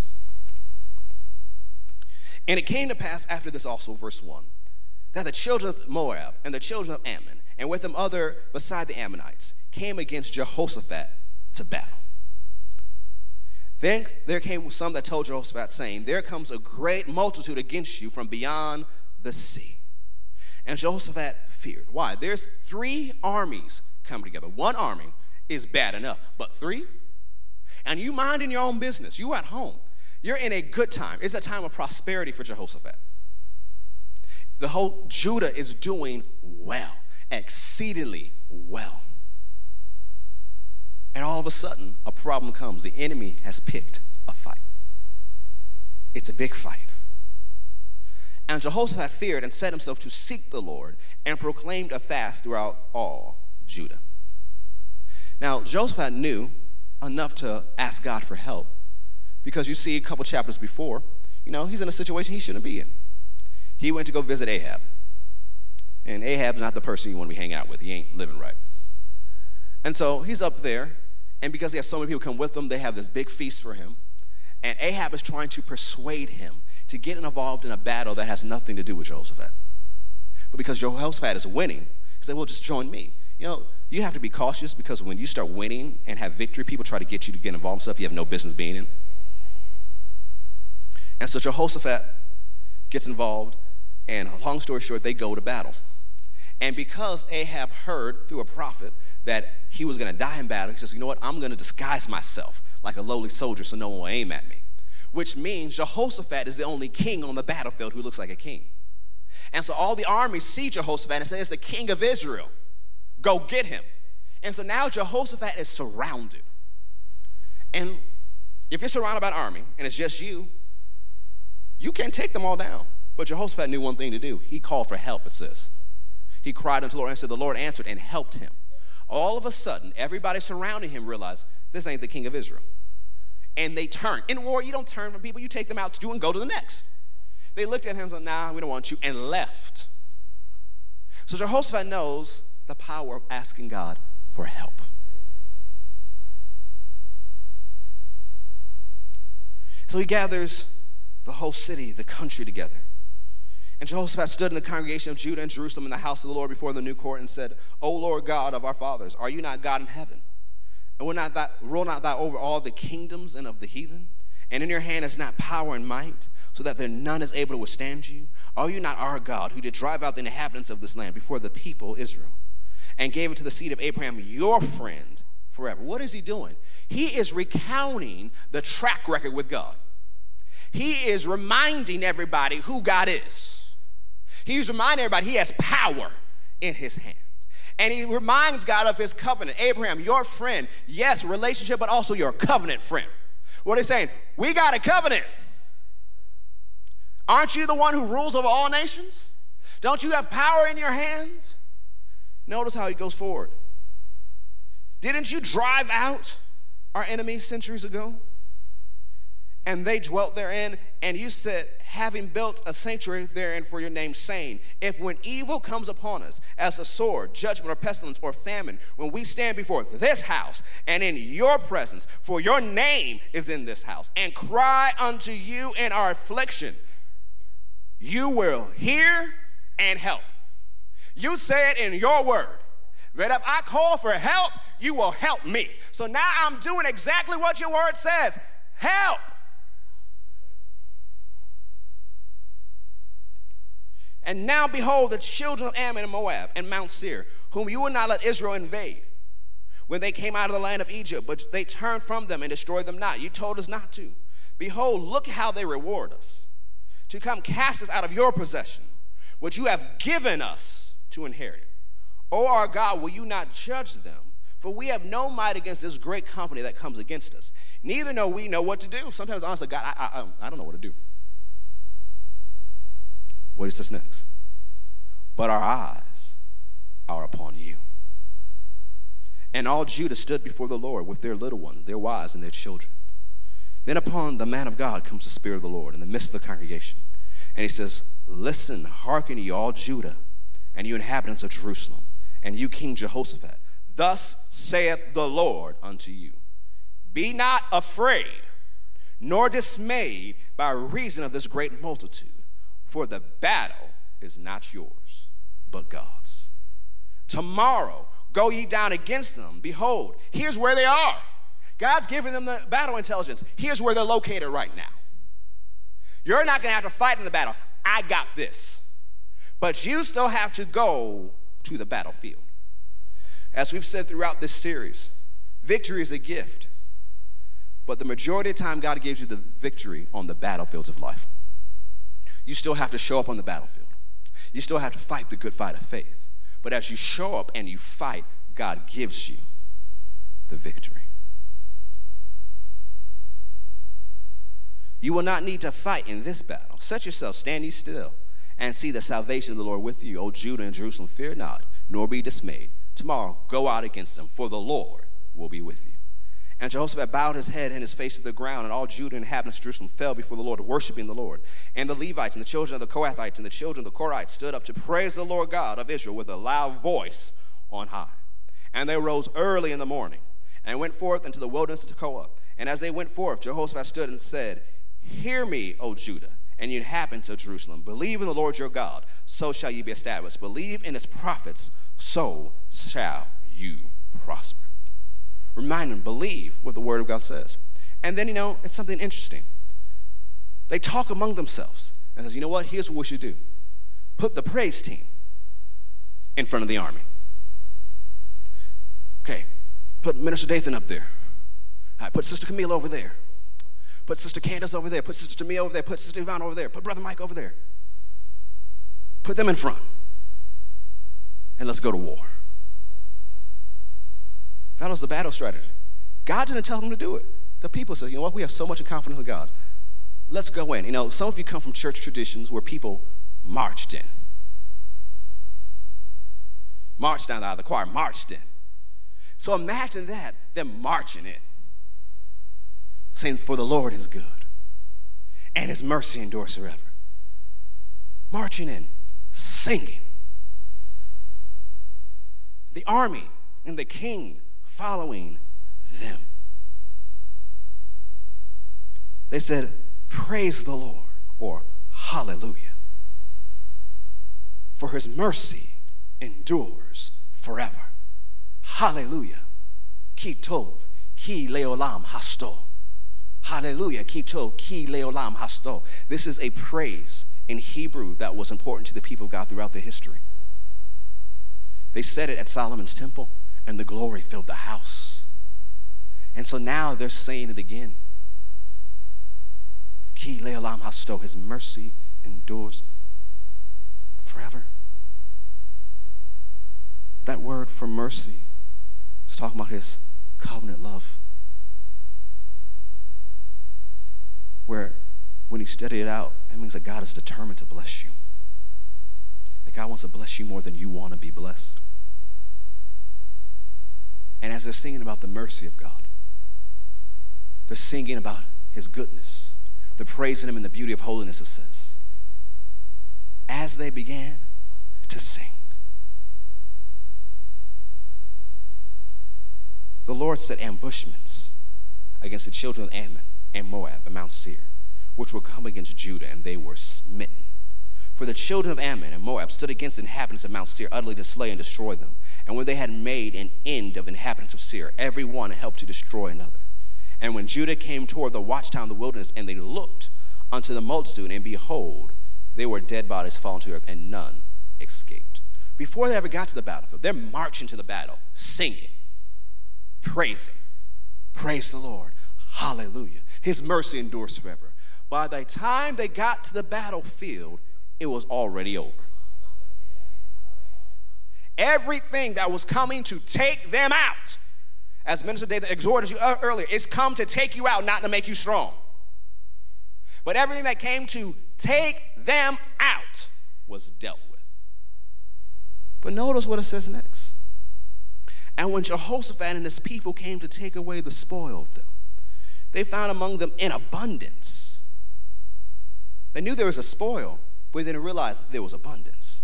And it came to pass after this also, verse 1, that the children of Moab and the children of Ammon, and with them other beside the Ammonites, came against Jehoshaphat to battle. Then there came some that told Jehoshaphat, saying, There comes a great multitude against you from beyond the sea. And Jehoshaphat feared. Why? There's three armies coming together. One army is bad enough, but three? And you minding your own business. You at home. You're in a good time. It's a time of prosperity for Jehoshaphat. The whole Judah is doing well, exceedingly well. And all of a sudden, a problem comes. The enemy has picked a fight. It's a big fight. And Jehoshaphat feared and set himself to seek the Lord and proclaimed a fast throughout all Judah. Now, Jehoshaphat knew enough to ask God for help because you see a couple chapters before, you know, he's in a situation he shouldn't be in. He went to go visit Ahab. And Ahab's not the person you want to be hanging out with. He ain't living right. And so he's up there, and because he has so many people come with him, they have this big feast for him. And Ahab is trying to persuade him to get involved in a battle that has nothing to do with Jehoshaphat. But because Jehoshaphat is winning, he said, Well, just join me. You know, you have to be cautious because when you start winning and have victory, people try to get you to get involved in stuff you have no business being in. And so Jehoshaphat gets involved, and long story short, they go to battle. And because Ahab heard through a prophet that he was going to die in battle, he says, You know what? I'm going to disguise myself like a lowly soldier so no one will aim at me which means Jehoshaphat is the only king on the battlefield who looks like a king. And so all the armies see Jehoshaphat and say, It's the king of Israel. Go get him. And so now Jehoshaphat is surrounded. And if you're surrounded by an army and it's just you, you can't take them all down. But Jehoshaphat knew one thing to do. He called for help, it says. He cried unto the Lord and said, The Lord answered and helped him. All of a sudden, everybody surrounding him realized this ain't the king of Israel and they turned. In war, you don't turn from people, you take them out to do and go to the next. They looked at him and said, Nah, we don't want you, and left. So Jehoshaphat knows the power of asking God for help. So he gathers the whole city, the country together. And Jehoshaphat stood in the congregation of Judah and Jerusalem in the house of the Lord before the new court and said, O Lord God of our fathers, are you not God in heaven? And will not thou, rule not thou over all the kingdoms and of the heathen? And in your hand is not power and might, so that there none is able to withstand you? Are you not our God who did drive out the inhabitants of this land before the people Israel and gave it to the seed of Abraham, your friend, forever? What is he doing? He is recounting the track record with God. He is reminding everybody who God is. He's reminding everybody he has power in his hand. And he reminds God of his covenant. Abraham, your friend, yes, relationship, but also your covenant friend. What he's saying, we got a covenant. Aren't you the one who rules over all nations? Don't you have power in your hand? Notice how he goes forward. Didn't you drive out our enemies centuries ago? And they dwelt therein, and you said, having built a sanctuary therein for your name, saying, If when evil comes upon us, as a sword, judgment, or pestilence, or famine, when we stand before this house and in your presence, for your name is in this house, and cry unto you in our affliction, you will hear and help. You said in your word that if I call for help, you will help me. So now I'm doing exactly what your word says help. And now behold, the children of Ammon and Moab and Mount Seir, whom you would not let Israel invade when they came out of the land of Egypt, but they turned from them and destroyed them not. You told us not to. Behold, look how they reward us to come cast us out of your possession, which you have given us to inherit. O our God, will you not judge them? For we have no might against this great company that comes against us. Neither know we know what to do. Sometimes, honestly, God, I, I, um, I don't know what to do. What is this next? But our eyes are upon you. And all Judah stood before the Lord with their little ones, their wives, and their children. Then upon the man of God comes the Spirit of the Lord in the midst of the congregation. And he says, Listen, hearken ye all Judah, and you inhabitants of Jerusalem, and you King Jehoshaphat. Thus saith the Lord unto you Be not afraid, nor dismayed by reason of this great multitude for the battle is not yours, but God's. Tomorrow, go ye down against them. Behold, here's where they are. God's giving them the battle intelligence. Here's where they're located right now. You're not going to have to fight in the battle. I got this. But you still have to go to the battlefield. As we've said throughout this series, victory is a gift. But the majority of time, God gives you the victory on the battlefields of life you still have to show up on the battlefield. You still have to fight the good fight of faith. But as you show up and you fight, God gives you the victory. You will not need to fight in this battle. Set yourself, stand ye still, and see the salvation of the Lord with you. O Judah and Jerusalem, fear not, nor be dismayed. Tomorrow go out against them, for the Lord will be with you. And Jehoshaphat bowed his head and his face to the ground, and all Judah and inhabitants of Jerusalem fell before the Lord, worshiping the Lord. And the Levites and the children of the Kohathites and the children of the Korites stood up to praise the Lord God of Israel with a loud voice on high. And they rose early in the morning and went forth into the wilderness of Tekoa. And as they went forth, Jehoshaphat stood and said, Hear me, O Judah, and you inhabitants of Jerusalem. Believe in the Lord your God, so shall you be established. Believe in his prophets, so shall you prosper. Remind them, believe what the Word of God says. And then, you know, it's something interesting. They talk among themselves and says, you know what? Here's what we should do. Put the praise team in front of the army. Okay, put Minister Dathan up there. All right, put Sister Camille over there. Put Sister Candace over there. Put Sister Jamia over there. Put Sister Yvonne over there. Put Brother Mike over there. Put them in front. And let's go to war. That was the battle strategy. God didn't tell them to do it. The people said, you know what, we have so much confidence in God. Let's go in. You know, some of you come from church traditions where people marched in. Marched down the aisle, the choir marched in. So imagine that, them marching in. Saying, For the Lord is good, and his mercy endures forever. Marching in, singing. The army and the king following them. They said, Praise the Lord, or Hallelujah. For his mercy endures forever. Hallelujah. Ki tov, ki leolam hasto. Hallelujah. Kito, ki leolam hasto. This is a praise in Hebrew that was important to the people of God throughout the history. They said it at Solomon's temple, and the glory filled the house. And so now they're saying it again. Ki leolam hasto, his mercy endures forever. That word for mercy is talking about his covenant love. Where when you study it out, it means that God is determined to bless you. That God wants to bless you more than you want to be blessed. And as they're singing about the mercy of God, they're singing about his goodness. They're praising him in the beauty of holiness, it says. As they began to sing, the Lord set ambushments against the children of Ammon and Moab and Mount Seir, which were come against Judah, and they were smitten. For the children of Ammon and Moab stood against the inhabitants of Mount Seir, utterly to slay and destroy them. And when they had made an end of inhabitants of Seir, every one helped to destroy another. And when Judah came toward the watchtower in the wilderness, and they looked unto the multitude, and behold, they were dead bodies fallen to earth, and none escaped. Before they ever got to the battlefield, they're marching to the battle, singing, praising. Praise the Lord. Hallelujah. His mercy endures forever. By the time they got to the battlefield, it was already over. Everything that was coming to take them out, as Minister David exhorted you earlier, it's come to take you out, not to make you strong. But everything that came to take them out was dealt with. But notice what it says next. And when Jehoshaphat and his people came to take away the spoil of them, they found among them in abundance. They knew there was a spoil, but they didn't realize there was abundance.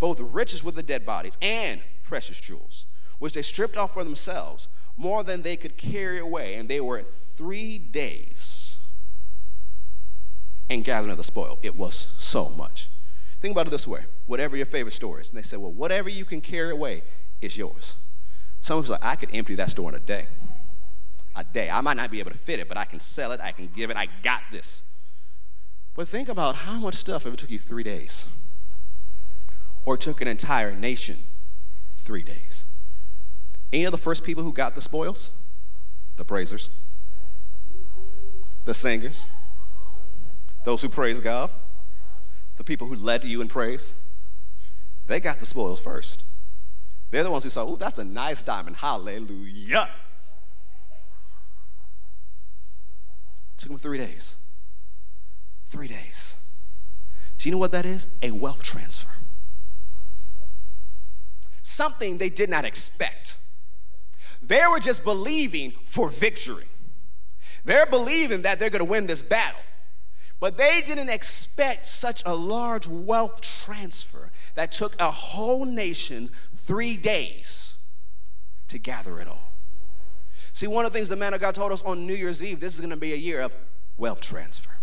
Both riches with the dead bodies and precious jewels, which they stripped off for themselves, more than they could carry away. And they were three days and gathering of the spoil. It was so much. Think about it this way whatever your favorite store is. And they said, well, whatever you can carry away is yours. Some people like, I could empty that store in a day a day. I might not be able to fit it, but I can sell it, I can give it, I got this. But think about how much stuff if it took you three days, or took an entire nation three days. Any of the first people who got the spoils? The praisers, the singers, those who praise God, the people who led you in praise. They got the spoils first. They're the ones who saw, oh, that's a nice diamond. Hallelujah. Took them three days. Three days. Do you know what that is? A wealth transfer. Something they did not expect. They were just believing for victory. They're believing that they're going to win this battle. But they didn't expect such a large wealth transfer that took a whole nation three days to gather it all. See, one of the things the man of God told us on New Year's Eve, this is going to be a year of wealth transfer.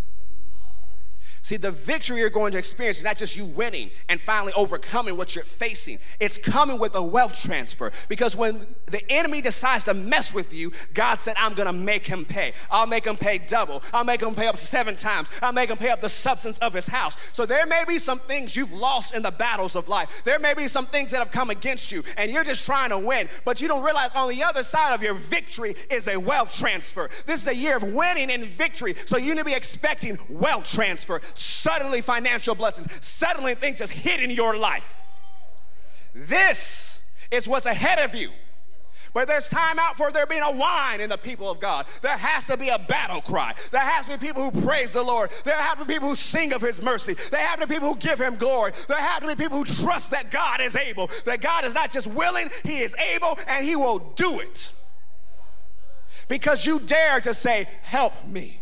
See, the victory you're going to experience is not just you winning and finally overcoming what you're facing. It's coming with a wealth transfer. Because when the enemy decides to mess with you, God said, I'm going to make him pay. I'll make him pay double. I'll make him pay up seven times. I'll make him pay up the substance of his house. So there may be some things you've lost in the battles of life. There may be some things that have come against you, and you're just trying to win, but you don't realize on the other side of your victory is a wealth transfer. This is a year of winning and victory. So you need to be expecting wealth transfer suddenly financial blessings, suddenly things just hit in your life. This is what's ahead of you. But there's time out for there being a whine in the people of God. There has to be a battle cry. There has to be people who praise the Lord. There have to be people who sing of his mercy. There have to be people who give him glory. There have to be people who trust that God is able, that God is not just willing, he is able, and he will do it. Because you dare to say, Help me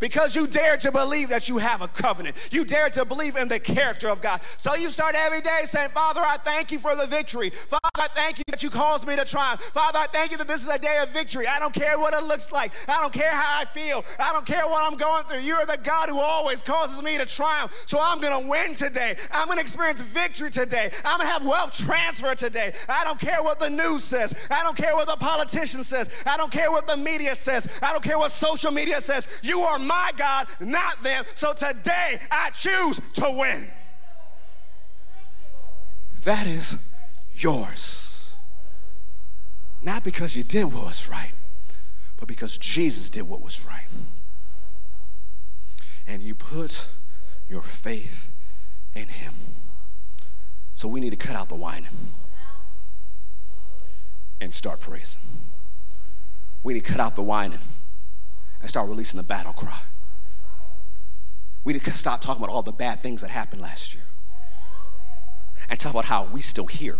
because you dare to believe that you have a covenant. You dare to believe in the character of God. So you start every day saying, Father, I thank you for the victory. Father, I thank you you caused me to triumph. Father, I thank you that this is a day of victory. I don't care what it looks like. I don't care how I feel. I don't care what I'm going through. You are the God who always causes me to triumph. So I'm going to win today. I'm going to experience victory today. I'm going to have wealth transfer today. I don't care what the news says. I don't care what the politician says. I don't care what the media says. I don't care what social media says. You are my God, not them. So today I choose to win. That is yours. Not because you did what was right, but because Jesus did what was right. And you put your faith in Him. So we need to cut out the whining and start praising. We need to cut out the whining and start releasing the battle cry. We need to stop talking about all the bad things that happened last year and talk about how we still here.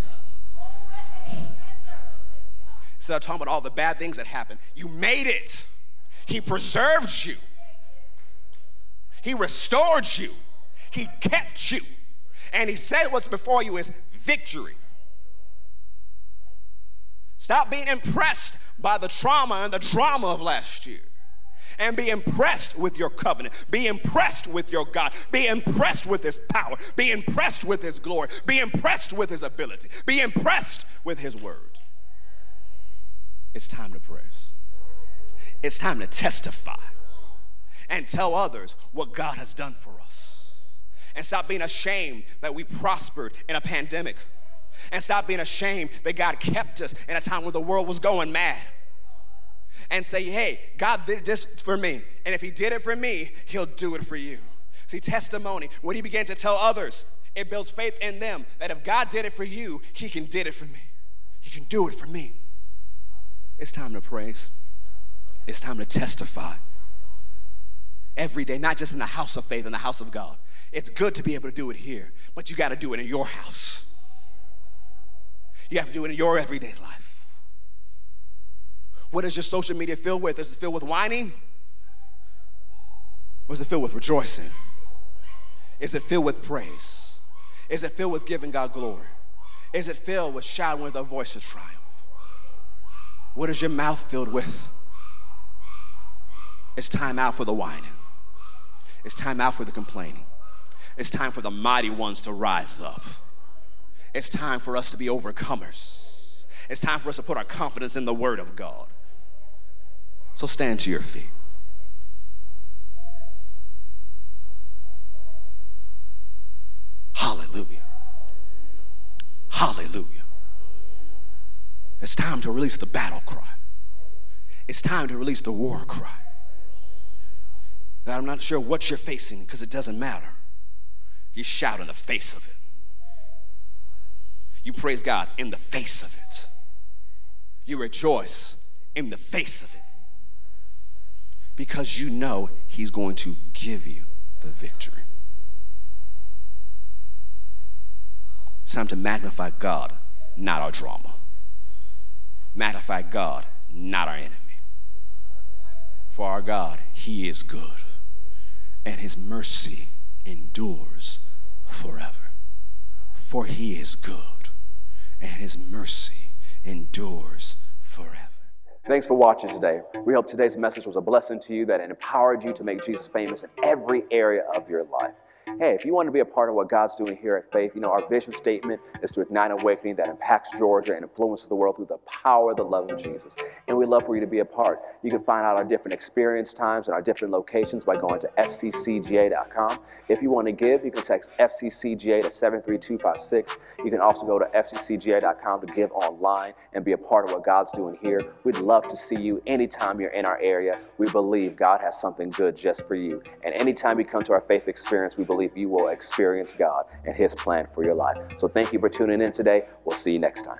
Instead of talking about all the bad things that happened, you made it. He preserved you. He restored you. He kept you. And he said what's before you is victory. Stop being impressed by the trauma and the drama of last year and be impressed with your covenant. Be impressed with your God. Be impressed with his power. Be impressed with his glory. Be impressed with his ability. Be impressed with his word. It's time to praise. It's time to testify and tell others what God has done for us. And stop being ashamed that we prospered in a pandemic. And stop being ashamed that God kept us in a time when the world was going mad and say, hey, God did this for me. And if He did it for me, He'll do it for you. See, testimony, when He began to tell others, it builds faith in them that if God did it for you, He can did it for me. He can do it for me. It's time to praise. It's time to testify. Every day, not just in the house of faith, in the house of God. It's good to be able to do it here, but you got to do it in your house. You have to do it in your everyday life. What is your social media filled with? Is it filled with whining? Or is it filled with rejoicing? Is it filled with praise? Is it filled with giving God glory? Is it filled with shouting with a voice of triumph? What is your mouth filled with? It's time out for the whining. It's time out for the complaining. It's time for the mighty ones to rise up. It's time for us to be overcomers. It's time for us to put our confidence in the Word of God. So stand to your feet. Hallelujah. Hallelujah. It's time to release the battle cry. It's time to release the war cry. That I'm not sure what you're facing because it doesn't matter. You shout in the face of it. You praise God in the face of it. You rejoice in the face of it because you know He's going to give you the victory. It's time to magnify God, not our drama. Magnify God, not our enemy. For our God, He is good, and His mercy endures forever. For He is good, and His mercy endures forever. Thanks for watching today. We hope today's message was a blessing to you that it empowered you to make Jesus famous in every area of your life hey, if you want to be a part of what God's doing here at Faith, you know, our vision statement is to ignite awakening that impacts Georgia and influences the world through the power the love of Jesus. And we'd love for you to be a part. You can find out our different experience times and our different locations by going to fccga.com. If you want to give, you can text FCCGA to 73256. You can also go to fccga.com to give online and be a part of what God's doing here. We'd love to see you anytime you're in our area. We believe God has something good just for you. And anytime you come to our faith experience, we believe believe you will experience God and His plan for your life. So thank you for tuning in today. We'll see you next time.